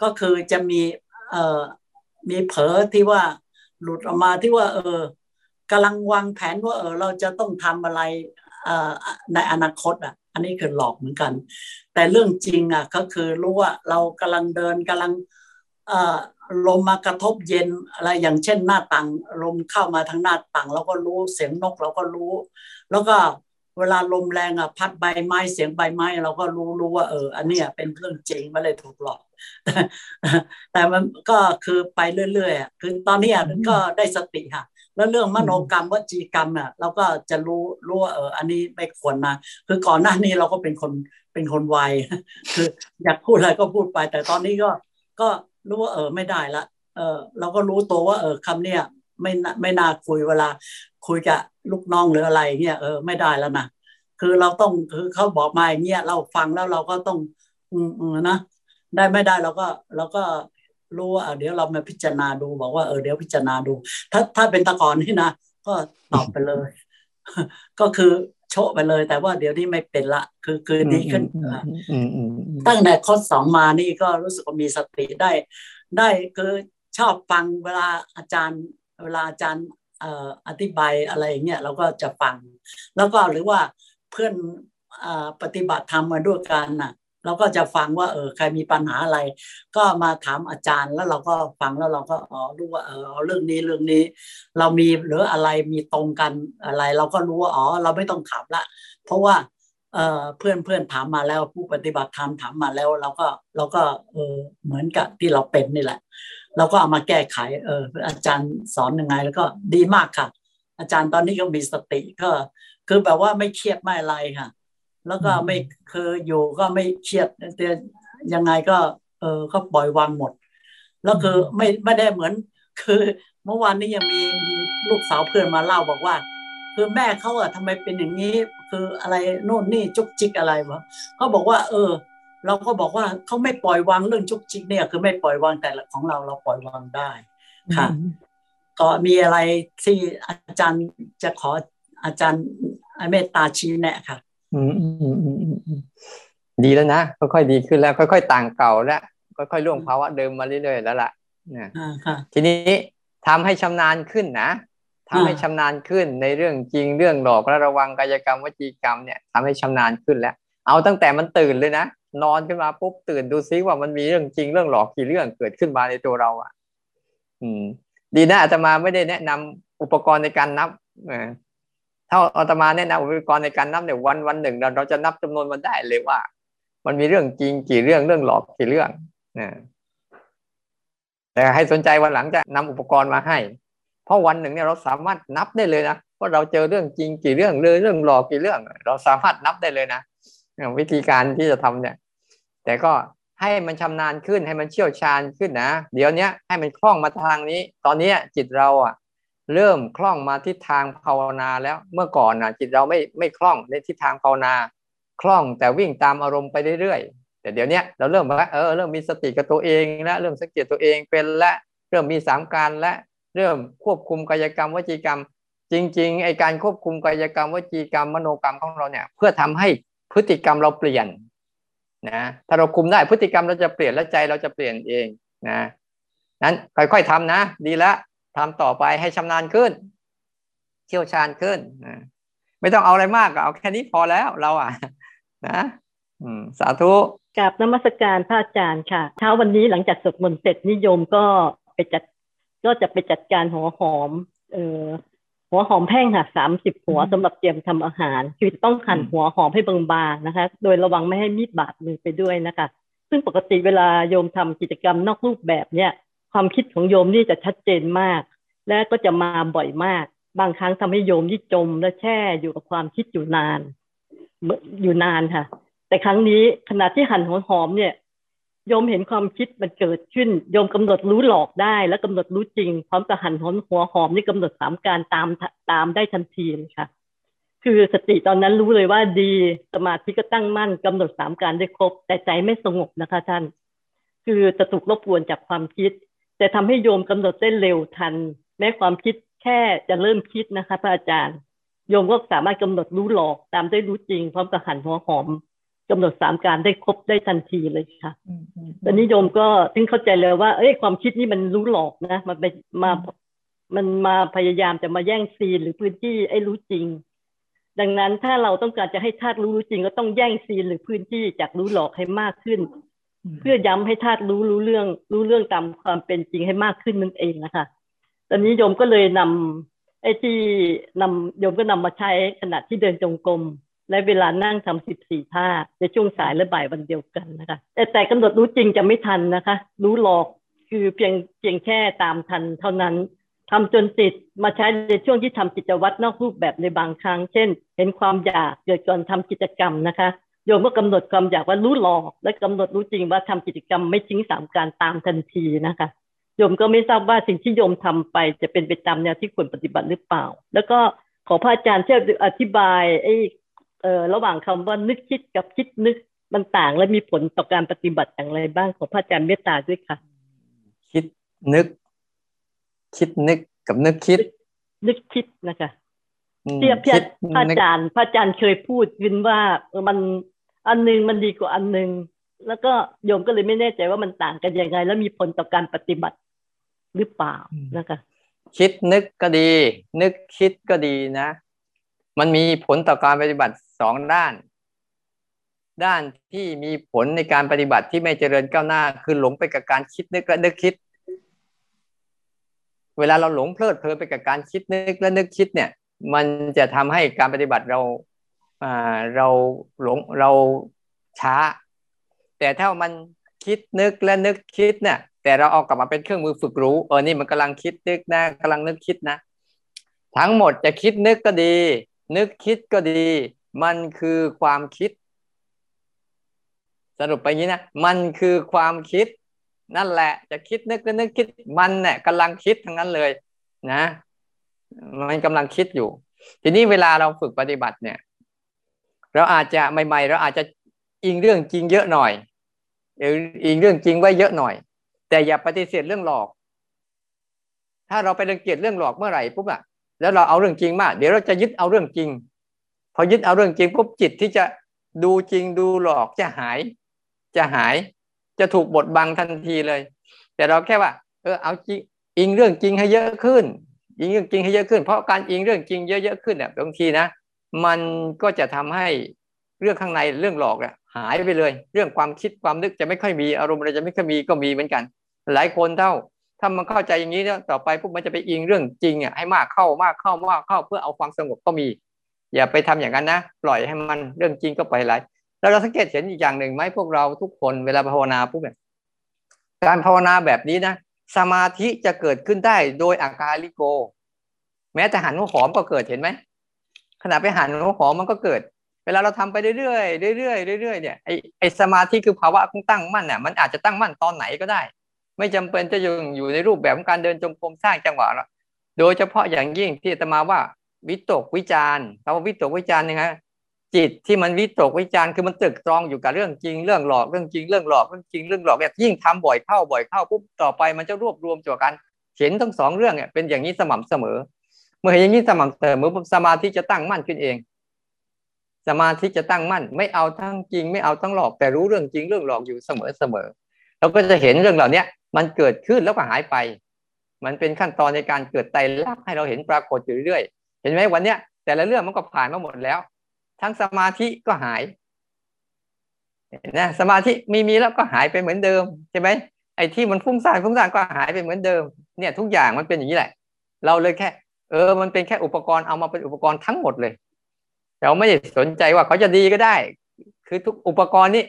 ก็คือจะมี เอ่อมีเผลอที่ว่าหลุดออกมาที่ว่า เออ กำลังวางแผนว่าเออเราจะต้องทำอะไรในอนาคตอะ อันนี้คือหลอกเหมือนกัน แต่เรื่องจริงอะก็คือรู้ว่าเรากำลังเดินกำลังลมมากระทบเย็นอะไรอย่างเช่นหน้าต่างลมเข้ามาทางหน้าต่างเราก็รู้เสียงนกเราก็รู้ แล้วก็เวลาลมแรงอะพัดใบไม้เสียงใบไม้เราก็รู้รู้ว่าเออ อันนี้เป็นเรื่องจริงไม่เลยถูกหลอก แต่มันก็คือไปเรื่อยๆคือตอนนี้ก็ได้สติค่ะ แล้วเรื่องมโนกรรมวจีกรรมอะเราก็จะรู้รู้ว่าเอออันนี้ไม่ควรนะคือก่อนหน้านี้เราก็เป็นคนเป็นคนไวคืออยากพูดอะไรก็พูดไป แต่ตอนนี้ก็ก็รู้ว่าเออไม่ได้ละเออเราก็รู้ตัวว่า เออคำเนี้ยไม่ไม่น่าคุยเวลา คุยกับลูกน้องหรืออะไรเงี้ยเออไม่ได้แล้วนะคือเราต้องคือเขาบอกมาอย่างเงี้ยเราฟังแล้วเราก็ต้อง อืมอืมนะได้ไม่ได้เราก็เราก็ รู้ว่าเดี๋ยวเรามาพิจารณาดูบอกว่าเออเดี๋ยวพิจารณาดู ถ้าถ้าเป็นตะกอนนี่นะก็ตอบไปเลย ก็คือโชะไปเลย แต่ว่าเดี๋ยวนี้ไม่เป็นละ คือคือดีขึ้นตั้งแต่ข้อสองมานี่ก็รู้สึกว่ามีสติได้ ได้คือชอบฟังเวลาอาจารย์ เวลาอาจารย์อธิบายอะไรเงี้ยเราก็จะฟัง แล้วก็หรือว่าเพื่อนปฏิบัติธรรมมาด้วยกันน่ะ เราก็จะฟังว่าเออใครมีปัญหาอะไร ก็มาถามอาจารย์แล้วเราก็ฟังแล้วเราก็อ๋อรู้ว่าเออเรื่องนี้เรื่องนี้ เรามีหรืออะไรมีตรงกันอะไร เราก็รู้ว่าอ๋อเราไม่ต้องถามละ เพราะว่าเออเพื่อนเพื่อนถามมาแล้วผู้ปฏิบัติธรรมถามมาแล้ว เราก็เราก็เออเหมือนกับที่เราเป็นนี่แหละ เราก็เอามาแก้ไขเอออาจารย์สอนยังไง แล้วก็ดีมากค่ะ อาจารย์ตอนนี้ก็มีสติก็ คือแบบว่าไม่เครียดไม่อะไรค่ะ แล้วก็ไม่คืออยู่ก็ไม่เครียดแต่ยังไงก็ เออก็ปล่อยวางหมด แล้วคือไม่ไม่ได้เหมือน คือเมื่อวานนี้ยังมีมีลูกสาวเพื่อนมาเล่าบอกว่า คือแม่เขาอะทำไมเป็นอย่างนี้ คืออะไรโน่นนี่จุกจิกอะไรวะเขาบอกว่า เออ เราก็บอกว่าเขาไม่ปล่อยวางเรื่องจุกจิกเนี่ย คือไม่ปล่อยวางแต่ละของเราเราปล่อยวางได้ค่ะ ก็มีอะไรที่อาจารย์จะขออาจารย์เมตตาชี้แนะค่ะอืมอืมอืมอืม ดีแล้วนะค่อยๆดีขึ้นแล้ว ค่อยๆต่างเก่าแล้วค่อยๆล่วงภาวะเดิมมาเรื่อยๆแล้วล่ะนะทีนี้ทำให้ชำนาญขึ้นนะทำให้ชำนาญขึ้นในเรื่องจริงเรื่องหลอกและระวังกายกรรมวจีกรรมเนี่ยทำให้ชำนาญขึ้นแล้ว เอาตั้งแต่มันตื่นเลยนะนอนขึ้นมาปุ๊บตื่นดูซิว่ามันมีเรื่องจริงเรื่องหลอกกี่เรื่องเกิดขึ้นมาในตัวเราอะ อืม ดีนะอาตมาไม่ได้แนะนำอุปกรณ์ในการนับ ถ้าอาตมาแนะนำอุปกรณ์ในการนับเนี่ยวันวันหนึ่งเราเราจะนับจำนวนมันได้เลยว่า มันมีเรื่องจริงกี่เรื่องเรื่องหลอกกี่เรื่องนะแต่ให้สนใจวันหลังจะนำอุปกรณ์มาให้ เพราะวันหนึ่งเนี่ยเราสามารถนับได้เลยนะว่าเราเจอเรื่องจริงกี่เรื่องเลยเรื่องหลอกกี่เรื่อง เราสามารถนับได้เลยนะวิธีการที่จะทำเนี่ย แต่ก็ให้มันชำนาญขึ้นให้มันเชี่ยวชาญขึ้นนะเดี๋ยวนี้ให้มันคล่องมาทางนี้ ตอนนี้จิตเราอะ เริ่มคล่องมาทิศทางภาวนาแล้วเมื่อก่อนนะจิตเราไม่ไม่คล่องในทิศทางภาวนาคล่องแต่วิ่งตามอารมณ์ไปเรื่อยๆแต่เดี๋ยวนี้เราเริ่มว่าเออเริ่มมีสติกับตัวเองแล้วเริ่มสังเกตตัวเองเป็นและเริ่มมีสามการและเริ่มควบคุมกายกรรมวจีกรรม จริงๆไอการควบคุมกายกรรมวจีกรรมมโนกรรมของเราเนี่ยเพื่อทำให้พฤติกรรมเราเปลี่ยนนะถ้าเราคุมได้พฤติกรรมเราจะเปลี่ยนและใจเราจะเปลี่ยนเองนะนั้นค่อยๆทำนะ ดีแล้ว ทำต่อไปให้ชำนาญขึ้น เชี่ยวชาญขึ้นนะไม่ต้องเอาอะไรมากเอาแค่นี้พอแล้วเราอะ นะอืมสาธุกราบนมัสการพระอาจารย์ค่ะเช้าวันนี้หลังจากสวดมนต์เสร็จนิยมก็ไปจัด ก็จะไปจัดการหัวหอม เออหัวหอมแห้งค่ะสามสิบหัวสำหรับเตรียมทำอาหาร คือต้องหั่นหัวหอมให้บางๆนะคะ โดยระวังไม่ให้มีดบาดมือไปด้วยนะคะ ซึ่งปกติเวลาโยมทำกิจกรรมนอกรูปแบบเนี่ย ความคิดของโยมนี่จะชัดเจนมาก และก็จะมาบ่อยมาก บางครั้งทำให้โยมที่จม และแช่อยู่กับความคิดอยู่นาน อยู่นานค่ะ แต่ครั้งนี้ขณะที่หั่นหัวหอมเนี่ย โยมเห็นความคิดมันเกิดขึ้น โยมกำหนดรู้หลอกได้ และกำหนดรู้จริง พร้อมกับหั่นหัวหัวหอมนี่กำหนดสามการตามตามได้ทันทีเลยค่ะ คือสติตอนนั้นรู้เลยว่าดีสมาธิก็ตั้งมั่นกำหนดสามการได้ครบ แต่ใจไม่สงบนะคะท่าน คือจะถูกรบกวนจากความคิด แต่ทำให้โยมกำหนดได้เร็วทัน แม้ความคิดแค่จะเริ่มคิดนะคะ พระอาจารย์ โยมก็สามารถกำหนดรู้หลอกตามได้รู้จริง พร้อมกับหันหัวหอมกำหนดสามการได้ครบได้ทันทีเลยค่ะตอนนี้โยมก็ถึงเข้าใจเลยว่า เอ้ยความคิดนี่มันรู้หลอกนะ มันไปมามันมาพยายามจะมาแย่งซีนหรือพื้นที่ไอ้รู้จริง ดังนั้นถ้าเราต้องการจะให้ธาตุรู้จริง ก็ต้องแย่งซีนหรือพื้นที่จากรู้หลอกให้มากขึ้น เพื่อย้ำให้ธาตุรู้รู้เรื่อง รู้เรื่องตามความเป็นจริงให้มากขึ้นนั่นเองนะคะตอนนี้โยมก็เลยนำไอ้ที่นำโยมก็นำมาใช้ขณะที่เดินจงกรมและเวลานั่งทำสิบสี่ท่าในช่วงสายและบ่ายวันเดียวกันนะคะ แต่แต่กำหนดรู้จริงจะไม่ทันนะคะ รู้หลอกคือเพียงเพียงแค่ตามทันเท่านั้นทำจนติดมาใช้ในช่วงที่ทำกิจวัตรนอกรูปแบบในบางครั้ง เช่น เห็นความอยากเกิดก่อนทำกิจกรรมนะคะ โยมก็กำหนดความอยากว่ารู้หลอก และกำหนดรู้จริงว่าทำกิจกรรมไม่ทิ้งสามการตามทันทีนะคะโยมก็ไม่ทราบว่าสิ่งที่โยมทำไปจะเป็นไปตามแนวที่ควรปฏิบัติหรือเปล่า แล้วก็ขอพระอาจารย์ช่วยอธิบายไอ้เอ่อระหว่างคำว่านึกคิดกับคิดนึกมันต่างและมีผลต่อการปฏิบัติอย่างไรบ้างขอพระอาจารย์เมตตาด้วยค่ะ คิดนึก คิดนึกกับนึกคิด นึกคิดนะคะอืมเทียบเทียคิบดพระนึกอาจารย์ พระอาจารย์เคยพูดวินว่าเออมัน อันหนึงมันดีกว่าอันหนึง แล้วก็โยมก็เลยไม่แน่ใจว่ามันต่างกันยังไง แล้วมีผลต่อการปฏิบัติหรือเปล่านะคะคิดนึกก็ดี นึกคิดก็ดีนะ มันมีผลต่อการปฏิบัติสองด้าน ด้านที่มีผลในการปฏิบัติที่ไม่เจริญก้าวหน้า คือหลงไปกับการคิดนึกและนึกคิด เวลาเราหลงเพลิดเพลินไปกับการคิดนึกและนึกคิดเนี่ย มันจะทำให้การปฏิบัติเราอ่า เราหลงเราช้า แต่ถ้ามันคิดนึกและนึกคิดเนี่ยแต่เราเอากลับมาเป็นเครื่องมือฝึกรู้เออนี่มันกำลังคิดนึกนะกำลังนึกคิดนะ ทั้งหมดจะคิดนึกก็ดี นึกคิดก็ดี มันคือความคิด สรุปไปงี้นะมันคือความคิด นั่นแหละ จะคิดนึกก็นึกคิด มันเนี่ยกำลังคิดทั้งนั้นเลยนะ มันกำลังคิดอยู่ ทีนี้เวลาเราฝึกปฏิบัติเนี่ย เราอาจจะใหม่ ๆ เราอาจจะอิงเรื่องจริงเยอะหน่อยหรืออิงเรื่องจริงไว้เยอะหน่อย แต่อย่าปฏิเสธเรื่องหลอก ถ้าเราไปรังเกียจเรื่องหลอกเมื่อไหร่ปุ๊บอะแล้วเราเอาเรื่องจริงมาก เดี๋ยวเราจะยึดเอาเรื่องจริง พอยึดเอาเรื่องจริงปุ๊บจิตที่จะดูจริงดูหลอกจะหาย จะหายจะถูกบดบังทันทีเลย แต่เราแค่ว่า เออเอาจริงอิงเรื่องจริงให้เยอะขึ้น อิงเรื่องจริงให้เยอะขึ้น เพราะการอิงเรื่องจริงเยอะๆขึ้นเนี่ยบางทีนะ มันก็จะทำให้เรื่องข้างในเรื่องหลอกเนี่ยหายไปเลย เรื่องความคิดความนึกจะไม่ค่อยมีอารมณ์อะไรจะไม่ค่อยมีก็มีเหมือนกัน หลายคนเท่า ถ้ามันเข้าใจอย่างนี้เนี่ยต่อไปพวกมันจะไปอิงเรื่องจริงอะให้มากเข้ามากเข้ามากเข้าเพื่อเอาความสงบก็มี อย่าไปทำอย่างนั้นนะปล่อยให้มันเรื่องจริงก็ปล่อยไหลแล้วเราสังเกตเห็นอีกอย่างหนึ่งไหมพวกเราทุกคนเวลาภาวนาปุ๊บเนี่ยการภาวนาแบบนี้นะสมาธิจะเกิดขึ้นได้โดยอาการลิโก แม้แต่หันหัวหอมก็เกิดเห็นไหม ขณะไปหันหัวหอมมันก็เกิด เวลาเราทำไปเรื่อยๆเรื่อยๆเรื่อยๆเนี่ยไอไอสมาธิคือภาวะของตั้งมั่นเนี่ยมันอาจจะตั้งมั่นตอนไหนก็ได้ ไม่จำเป็นจะอยู่อยู่ในรูปแบบของการเดินจงกรมสร้างจังหวะหรอกโดยเฉพาะอย่างยิ่งที่อาตมาว่าวิตกวิจารณ์คำว่าวิตกวิจารณ์นะฮะจิตที่มันวิตกวิจารณ์คือมันตึกตรองอยู่กับเรื่องจริงเรื่องหลอกเรื่องจริงเรื่องหลอกเรื่องจริงเรื่องหลอกเนี่ยยิ่งทำบ่อยเข้าบ่อยเข้าปุ๊บต่อไปมันจะรวบรวมจวกันเห็นทั้งสองเรื่องเนี่ยเป็นอย่างนี้สม่ำเสมอ เมื่อเห็นอย่างนี้สม่ำเสมอสมาธิจะตั้งมั่นขึ้นเอง สมาธิจะตั้งมั่น ไม่เอาทั้งจริง ไม่เอาทั้งหลอก แต่รู้เรื่องจริงเรื่องหลอกอยู่เสมอเสมอเราก็จะเห็นเรื่องเหล่านี้มันเกิดขึ้นแล้วก็หายไป มันเป็นขั้นตอนในการเกิดไตรลักษณ์ให้เราเห็นปรากฏอยู่เรื่อยเห็นไหมวันเนี้ย แต่ละเรื่องมันก็ผ่านมาหมดแล้ว ทั้งสมาธิก็หายนะสมาธิมีมีแล้วก็หายไปเหมือนเดิมใช่ไหมไอ้ที่มันฟุ้งซ่านฟุ้งซ่านก็หายไปเหมือนเดิม เนี่ยทุกอย่างมันเป็นอย่างนี้แหละ เราเลยแค่ เออมันเป็นแค่อุปกรณ์เอามาเป็นอุปกรณ์ทั้งหมดเลย เราไม่ได้สนใจว่าเขาจะดีก็ได้ คือทุกอุปกรณ์นี้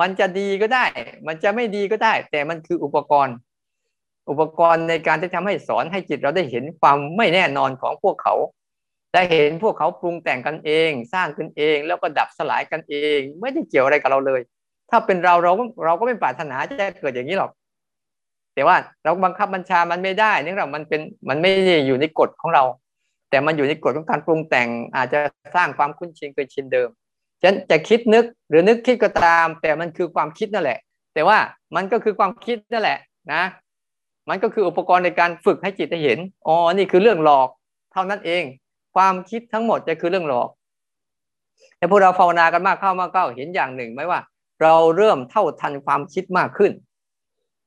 มันจะดีก็ได้ มันจะไม่ดีก็ได้ แต่มันคืออุปกรณ์ อุปกรณ์ในการที่ทำให้สอนให้จิตเราได้เห็นความไม่แน่นอนของพวกเขาได้เห็นพวกเขาปรุงแต่งกันเอง สร้างขึ้นเอง แล้วก็ดับสลายกันเอง ไม่ได้เกี่ยวอะไรกับเราเลย ถ้าเป็นเราเราเราก็ไม่ปรารถนาจะเกิดอย่างนี้หรอก แต่ว่าเราบังคับบัญชามันไม่ได้เนื่องจากมันเป็นมันไม่ได้อยู่ในกฎของเรา แต่มันอยู่ในกฎของการปรุงแต่ง อาจจะสร้างความคุ้นชินเคยชินเดิมฉะนั้นจะคิดนึกหรือนึกคิดก็ตาม แต่มันคือความคิดนั่นแหละ แต่ว่ามันก็คือความคิดนั่นแหละนะ มันก็คืออุปกรณ์ในการฝึกให้จิตได้เห็นอ๋อนี่คือเรื่องหลอก เท่านั้นเอง ความคิดทั้งหมดจะคือเรื่องหลอกแต่พวกเราภาวนากันมากเข้ามากเข้าเห็นอย่างหนึ่งไหมว่า เราเริ่มเท่าทันความคิดมากขึ้น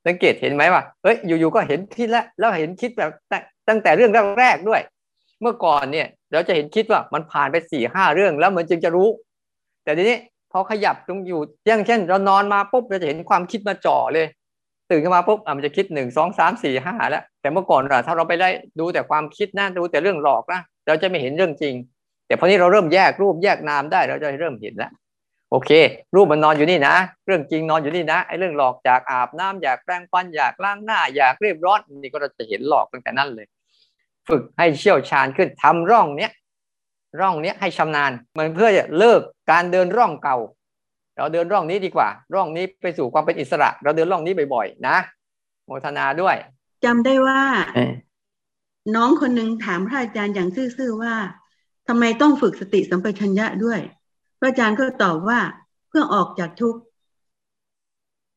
สังเกตเห็นไหมว่าเอ้ยอยู่ๆก็เห็นคิดแล้วแล้วเห็นคิดแบบตั้งแต่เรื่องแรกๆด้วย เมื่อก่อนเนี่ยเราจะเห็นคิดว่ามันผ่านไปสี่ห้าเรื่องแล้วมันจึงจะรู้ แต่ทีนี้พอขยับตรงอยู่อย่างเช่น เรานอนมาปุ๊บเราจะเห็นความคิดมาจ่อเลย ตื่นขึ้นมาปุ๊บอะมันจะคิดหนึ่งสองสามสี่ห้าแล้ว แต่เมื่อก่อนเราถ้าเราไปได้ดูแต่ความคิดนะดูแต่เรื่องหลอกนะเราจะไม่เห็นเรื่องจริง แต่พอนี้เราเริ่มแยกรูปแยกนามได้ เราจะเริ่มเห็นแล้ว โอเค รูปมันนอนอยู่นี่นะ เรื่องจริงนอนอยู่นี่นะไอ้เรื่องหลอกอยากอาบน้ำอยากแปรงฟันอยากล้างหน้าอยากเรียบร้อยนี่ก็เราจะเห็นหลอกตั้งแต่นั้นเลย ฝึกให้เชี่ยวชาญขึ้นทำร่องเนี้ยร่องเนี้ยให้ชำนาญ มันเพื่อจะเลิกการเดินร่องเก่า เราเดินร่องนี้ดีกว่า ร่องนี้ไปสู่ความเป็นอิสระ เราเดินร่องนี้บ่อยๆ นะโมทนาด้วยจำได้ว่า น้องคนหนึ่งถามพระอาจารย์อย่างซื่อๆว่าทำไมต้องฝึกสติสัมปชัญญะด้วยพ ระอาจารย์ก็ตอบว่าเพื่อออกจากทุกข์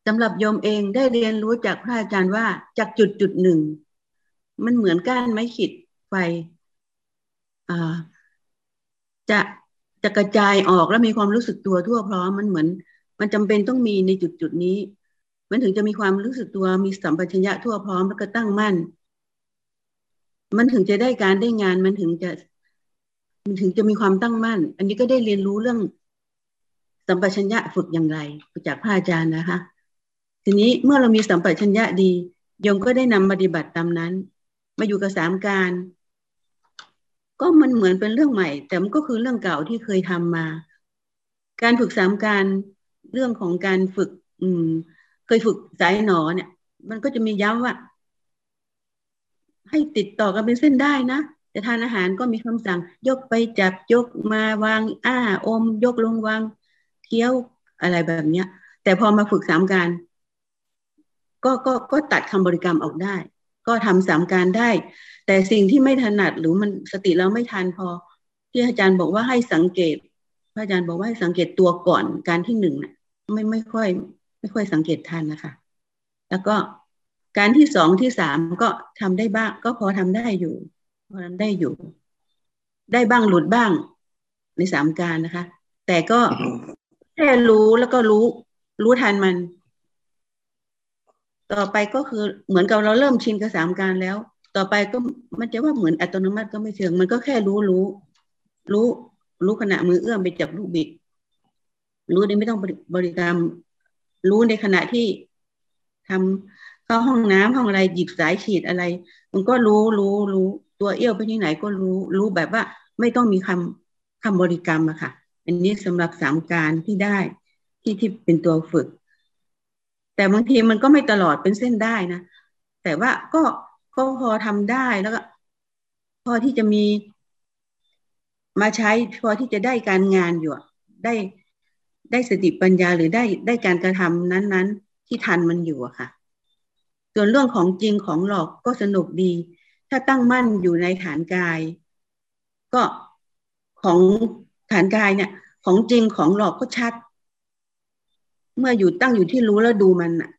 สำหรับโยมเองได้เรียนรู้จากพระอาจารย์ว่าจากจุดจุดหนึ่ง มันเหมือนก้านไม้ขีดไฟจะจะกระจายออกแล้วมีความรู้สึกตัวทั่วพร้อมมันเหมือน มันจำเป็นต้องมีในจุดจุดนี้ มันถึงจะมีความรู้สึกตัวมีสัมปชัญญะทั่วพร้อมแล้วก็ตั้งมั่น มันถึงจะได้การได้งานมันถึงจะ มันถึงจะมีความตั้งมั่น อันนี้ก็ได้เรียนรู้เรื่อง สัมปชัญญะฝึกอย่างไรจากพระอาจารย์นะคะ ทีนี้เมื่อเรามีสัมปชัญญะดีโยมก็ได้นำปฏิบัติตามนั้น มาอยู่กับสามการ ก็มันเหมือนเป็นเรื่องใหม่ แต่มันก็คือเรื่องเก่าที่เคยทำมา การฝึกสามการเรื่องของการฝึก อืม เคยฝึกสายหนอเนี่ย มันก็จะมีย้ำว่าให้ติดต่อกันเป็นเส้นได้นะ จะทานอาหารก็มีคำสั่ง ยกไปจับยกมาวางอ้าอม ยกลงวางเคี้ยวอะไรแบบเนี้ย แต่พอมาฝึกสามการ ก็ก็ก็ตัดคำบริกรรมออกได้ ก็ทำสามการได้ แต่สิ่งที่ไม่ถนัดหรือมันสติเราไม่ทันพอ ที่อาจารย์บอกว่าให้สังเกตพระอาจารย์บอกว่าให้สังเกตตัวก่อนการที่หนึ่งนะไม่ไม่ค่อย ไม่ค่อยสังเกตทันนะคะ แล้วก็การที่สองที่สามก็ทำได้บ้าง ก็พอทำได้อยู่ พราะนั้นได้อยู่ ได้บ้างหลุดบ้าง ในสามการนะคะ แต่ก็แค่รู้แล้วก็รู้ รู้ทันมัน ต่อไปก็คือเหมือนกับเราเริ่มชินกับสามการแล้ว ต่อไปก็มันจะว่าเหมือนอัตโนมัติก็ไม่เชิง มันก็แค่รู้รู้ รู้รู้ขณะมือเอื้อมไปจับลูกบิด รู้ได้ไม่ต้องบริกรรม รู้ในขณะที่ทำเข้าห้องน้ำห้องอะไรหยิบสายฉีดอะไร มันก็รู้รู้รู้ ตัวเอี้ยวไปที่ไหนก็รู้รู้แบบว่าไม่ต้องมีคำคำบริกรรมอะค่ะ อันนี้สำหรับสามการที่ได้ที่ที่เป็นตัวฝึก แต่บางทีมันก็ไม่ตลอดเป็นเส้นได้นะ แต่ว่าก็ก็พอทำได้แล้วก็ พอที่จะมีมาใช้พอที่จะได้การงานอยู่ได้ได้สติปัญญาหรือได้ได้การกระทำนั้น ๆ ที่ทันมันอยู่อะค่ะ ส่วนเรื่องของจริงของหลอกก็สนุกดี ถ้าตั้งมั่นอยู่ในฐานกาย ก็ของฐานกายเนี่ย ของจริงของหลอกก็ชัด เมื่ออยู่ตั้งอยู่ที่รู้แล้วดูมันอะ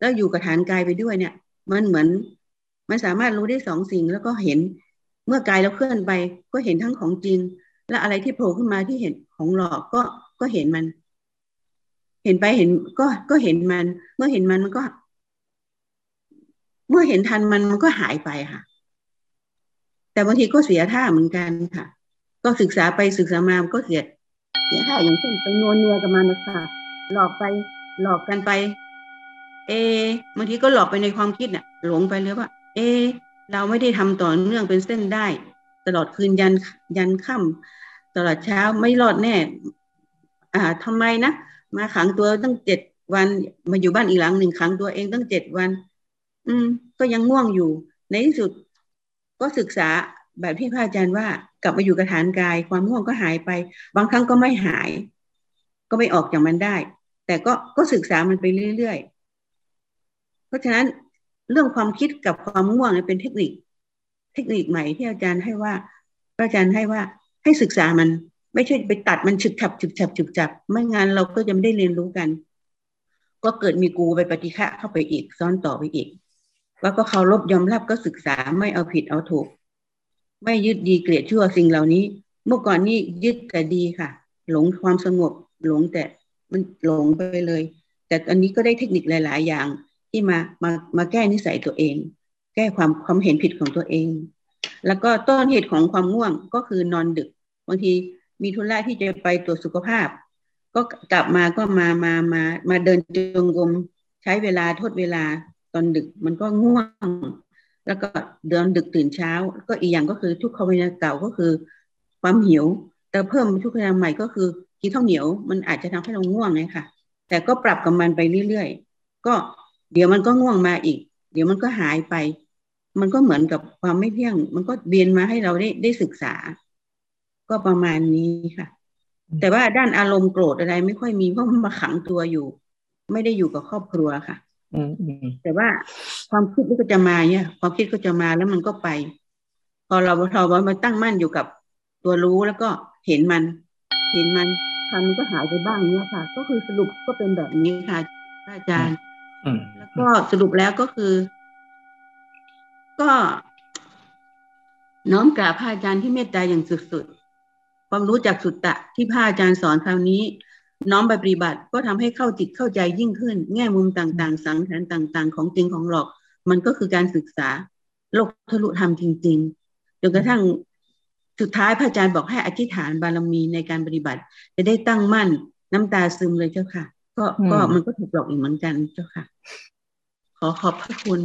แล้วอยู่กับฐานกายไปด้วยเนี่ย มันเหมือน มันสามารถรู้ได้สองสิ่งแล้วก็เห็นเมื่อกายเราเคลื่อนไป ก็เห็นทั้งของจริง และอะไรที่โผล่ขึ้นมาที่เห็นของหลอกก็ก็เห็นมัน เห็นไปเห็นก็ก็เห็นมัน เมื่อเห็นมันมันก็ เมื่อเห็นทันมันมันก็หายไปค่ะ แต่บางทีก็เสียท่าเหมือนกันค่ะ ก็ศึกษาไปศึกษามาก็เสียเสียท่าอย่างเช่นไปนวลเนียกับมันนะคะหลอกไปหลอกกันไป เอบางทีก็หลอกไปในความคิดเนี่ยหลงไปเลยว่า เอ เราไม่ได้ทำต่อเนื่องเป็นเส้นได้ ตลอดคืนยันยันค่ำตลอดเช้าไม่รอดแน่ อ่าทำไมนะมาขังตัวตั้งเจ็ดวันมาอยู่บ้านอีกหลังหนึ่งขังตัวเองตั้งเจ็ดวัน อืม ก็ยังง่วงอยู่ ในที่สุดก็ศึกษาแบบที่พระอาจารย์ว่ากลับมาอยู่กับฐานกาย ความง่วงก็หายไป บางครั้งก็ไม่หาย ก็ไม่ออกจากมันได้ แต่ก็ก็ศึกษามันไปเรื่อยๆ เพราะฉะนั้นเรื่องความคิดกับความง่วงเป็นเทคนิค เทคนิคใหม่ที่อาจารย์ให้ว่าพระอาจารย์ให้ว่าให้ศึกษามัน ไม่ใช่ไปตัดมันฉึกฉับฉึกฉับฉึกฉับไม่งั้นเราก็จะไม่ได้เรียนรู้กัน ก็เกิดมีกูไปปฏิฆะเข้าไปอีก ซ้อนต่อไปอีก แล้วก็เคารพยอมรับก็ศึกษาไม่เอาผิดเอาถูก ไม่ยึดดีเกลียดชั่วสิ่งเหล่านี้ เมื่อก่อนนี้ยึดแต่ดีค่ะ หลงความสงบหลงแต่มันหลงไปเลย แต่อันนี้ก็ได้เทคนิคหลาย ๆ อย่าง ที่มามามาแก้นิสัยตัวเอง แก้ความความเห็นผิดของตัวเอง แล้วก็ต้นเหตุของความง่วงก็คือนอนดึกบางทีมีธุระที่จะไปตรวจสุขภาพ ก็กลับมาก็มามามามาเดินจงกรมใช้เวลาทดเวลา ตอนดึกมันก็ง่วง แล้วก็เดินดึกตื่นเช้า ก็อีกอย่างก็คือทุกขเวทนาเก่าก็คือ ความหิว แต่เพิ่มทุกขเวทนาใหม่ก็คือกินข้าวเหนียว มันอาจจะทำให้เราง่วงไงค่ะ แต่ก็ปรับกับมันไปเรื่อยๆ ก็เดี๋ยวมันก็ง่วงมาอีก เดี๋ยวมันก็หายไป มันก็เหมือนกับความไม่เที่ยง มันก็เบียนมาให้เราได้ได้ศึกษา ก็ประมาณนี้ค่ะ แต่ว่าด้านอารมณ์โกรธอะไรไม่ค่อยมีเพราะมันมาขังตัวอยู่ ไม่ได้อยู่กับครอบครัวค่ะ แต่ว่าความคิดก็จะมาเนี่ย ความคิดก็จะมาแล้วมันก็ไป พอเราพอเรามาตั้งมั่นอยู่กับตัวรู้แล้วก็เห็นมัน เห็นมันคันก็หายไปบ้างเนี่ยค่ะ ก็คือสรุปก็เป็นแบบนี้ค่ะอาจารย์แล้วก็สรุปแล้วก็คือ ก็น้อมกราบพระอาจารย์ที่เมตตาอย่างสุดๆความรู้จักสุตตะที่พระอาจารย์สอนคราวนี้ น้อมไปปฏิบัติก็ทำให้เข้าจิตเข้าใจยิ่งขึ้น แง่มุมต่างๆ สังขารต่าง ๆ ของจริงของหลอก มันก็คือการศึกษาโลกทะลุธรรมจริงๆจนกระทั่งสุดท้ายพระอาจารย์บอกให้อธิษฐานบารมีในการปฏิบัติ จะได้ตั้งมั่นน้ำตาซึมเลยเจ้าค่ะ ก็ก็มันก็ถูกหลอกอีกเหมือนกันเจ้าค่ะ ขอขอบพระคุณ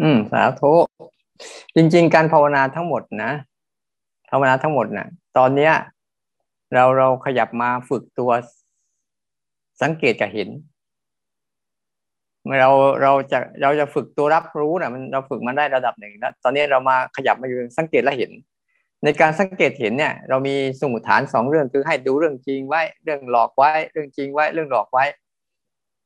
อืมสาธุจริง ๆ การภาวนาทั้งหมดนะภาวนาทั้งหมดนะตอนเนี้ย เราเราขยับมาฝึกตัวสังเกตกับเห็นเราเราจะเราจะฝึกตัวรับรู้นะมันเราฝึกมาได้ระดับหนึ่งแล้วตอนนี้เรามาขยับมาอยู่สังเกตและเห็น ในการสังเกตเห็นเนี่ย เรามีสมุดฐานสองเรื่องคือให้ดูเรื่องจริงไว้ เรื่องหลอกไว้ เรื่องจริงไว้ เรื่องหลอกไว้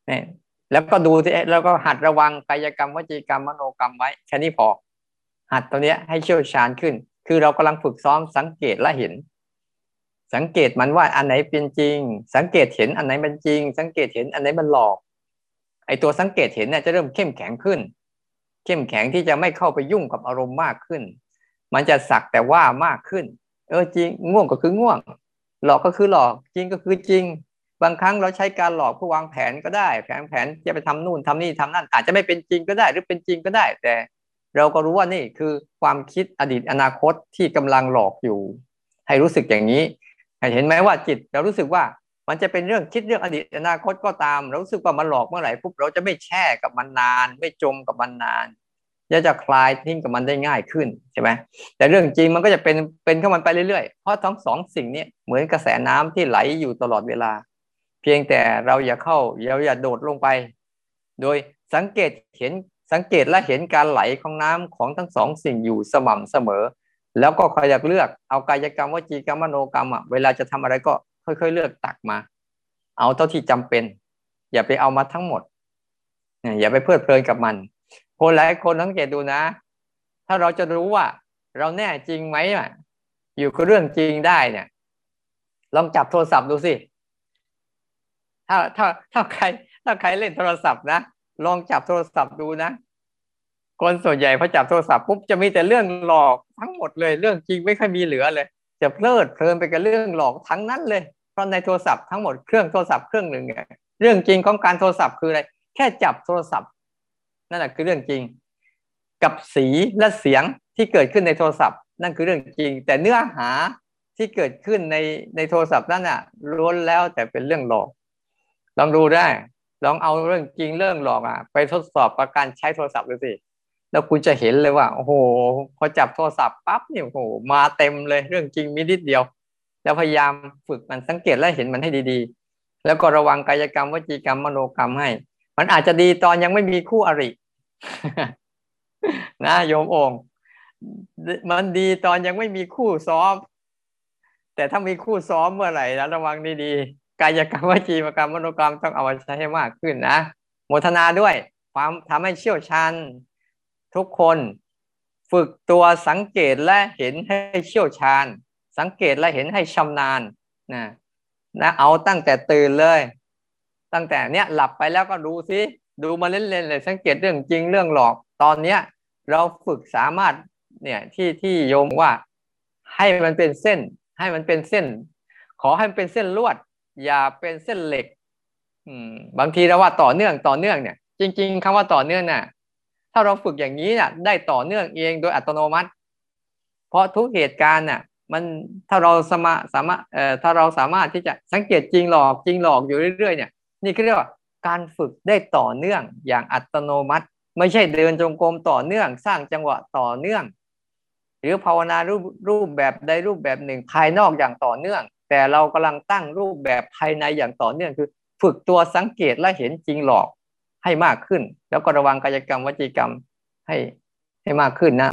เนี่ยแล้วก็ดูที่แล้วก็หัดระวังกายกรรมวจีกรรมมโนกรรมไว้แค่นี้พอหัดตัวเนี้ยให้เชี่ยวชาญขึ้น คือเรากำลังฝึกซ้อมสังเกตและเห็น สังเกตมันว่าอันไหนเป็นจริง สังเกตเห็นอันไหนเป็นจริง สังเกตเห็นอันไหนมันหลอก ไอตัวสังเกตเห็นเนี่ยจะเริ่มเข้มแข็งขึ้น เข้มแข็งที่จะไม่เข้าไปยุ่งกับอารมณ์มากขึ้น มันจะสักแต่ว่ามากขึ้น เออจริงง่วงก็คือง่วง หลอกก็คือหลอกจริงก็คือจริง บางครั้งเราใช้การหลอกเพื่อวางแผนก็ได้แผนแผนจะไปทำนู่นทำนี่ทำนั่นอาจจะไม่เป็นจริงก็ได้หรือเป็นจริงก็ได้ แต่เราก็รู้ว่านี่คือความคิดอดีตอนาคตที่กำลังหลอกอยู่ ให้รู้สึกอย่างนี้ เห็นไหมว่าจิตเรารู้สึกว่ามันจะเป็นเรื่องคิดเรื่องอดีตอนาคตก็ตาม เรารู้สึกว่ามันหลอกเมื่อไหร่ปุ๊บเราจะไม่แช่กับมันนาน ไม่จมกับมันนานจะจะคลายทิ้งกับมันได้ง่ายขึ้นใช่ไหมแต่เรื่องจริงมันก็จะเป็นเป็นเข้ามันไปเรื่อยๆ เพราะทั้งสองสิ่งนี้เหมือนกระแสน้ำที่ไหลอยู่ตลอดเวลา เพียงแต่เราอย่าเข้าเราอย่าโดดลงไป โดยสังเกตเห็นสังเกตและเห็นการไหลของน้ำของทั้งสองสิ่งอยู่สม่ำเสมอ แล้วก็คอยอยากเลือกเอากายกรรมวจีกรรมมโนกรรมอะเวลาจะทำอะไรก็ค่อยๆเลือกตักมา เอาเท่าที่จำเป็น อย่าไปเอามาทั้งหมดอย่าไปเพลิดเพลินกับมัน คนหลายคนสังเกตดูนะ ถ้าเราจะรู้ว่า เราแน่จริงไหมอะอยู่กับเรื่องจริงได้เนี่ย ลองจับโทรศัพท์ดูสิ ถ้าถ้าถ้าใคร ถ้าใครเล่นโทรศัพท์นะลองจับโทรศัพท์ดูนะคนส่วนใหญ่พอจับโทรศัพท์ปุ๊บจะมีแต่เรื่องหลอก ทั้งหมดเลย เรื่องจริงไม่ค่อยมีเหลือเลย จะเพลิดเพลินไปกับเรื่องหลอกทั้งนั้นเลย เพราะในโทรศัพท์ทั้งหมดเครื่องโทรศัพท์เครื่องหนึ่งเนี่ยเรื่องจริงของการโทรศัพท์คืออะไร แค่จับโทรศัพท์นั่นแหละคือเรื่องจริง กับสีและเสียงที่เกิดขึ้นในโทรศัพท์ นั่นคือเรื่องจริง แต่เนื้อหาที่เกิดขึ้นในในโทรศัพท์นั่นน่ะล้วนแล้วแต่เป็นเรื่องหลอก ลองดูได้ ลองเอาเรื่องจริงเรื่องหลอกอะ ไปทดสอบประการใช้โทรศัพท์ดูสิ แล้วคุณจะเห็นเลยว่า โอ้โห พอจับโทรศัพท์ปั๊บเนี่ยโอ้โหมาเต็มเลยเรื่องจริงมีนิดเดียว แล้วพยายามฝึกมันสังเกตและเห็นมันให้ดีๆ แล้วก็ระวังกายกรรมวจีกรรมมโนกรรมให้ มันอาจจะดีตอนยังไม่มีคู่อรินะโยมองค์มันดีตอนยังไม่มีคู่ซ้อม แต่ถ้ามีคู่ซ้อมเมื่อไหร่นะระวังดีๆกายกรรมวจีกรรมมโนกรรมต้องเอาไว้ใช้ให้มากขึ้นนะโมทนาด้วย ความทำให้เชี่ยวชาญ ทุกคนฝึกตัวสังเกตและเห็นให้เชี่ยวชาญ สังเกตและเห็นให้ชำนาญนะนะเอาตั้งแต่ตื่นเลย ตั้งแต่เนี้ยหลับไปแล้วก็ดูซิดูมาเล่นๆเลย สังเกตเรื่องจริงเรื่องหลอกตอนเนี้ย เราฝึกสามารถเนี่ยที่ที่โยมว่าให้มันเป็นเส้น ให้มันเป็นเส้น ขอให้มันเป็นเส้นลวด อย่าเป็นเส้นเหล็กอืมบางทีเราว่าต่อเนื่องต่อเนื่องเนี่ย จริง ๆคำว่าต่อเนื่องน่ะ ถ้าเราฝึกอย่างนี้น่ะได้ต่อเนื่องเองโดยอัตโนมัติ เพราะทุกเหตุการณ์น่ะมันถ้าเราสมาสามารถเอ่อถ้าเราสามารถที่จะสังเกตจริงหลอกจริงหลอกอยู่เรื่อยๆเนี่ยนี่เรียกว่าการฝึกได้ต่อเนื่องอย่างอัตโนมัติ ไม่ใช่เดินจงกรมต่อเนื่อง สร้างจังหวะต่อเนื่อง หรือภาวนารูปรูปแบบใดรูปแบบหนึ่งภายนอกอย่างต่อเนื่อง แต่เรากำลังตั้งรูปแบบภายในอย่างต่อเนื่องคือ ฝึกตัวสังเกตและเห็นจริงหลอก ให้มากขึ้น แล้วก็ระวังกายกรรมวจีกรรมให้ให้มากขึ้นนะ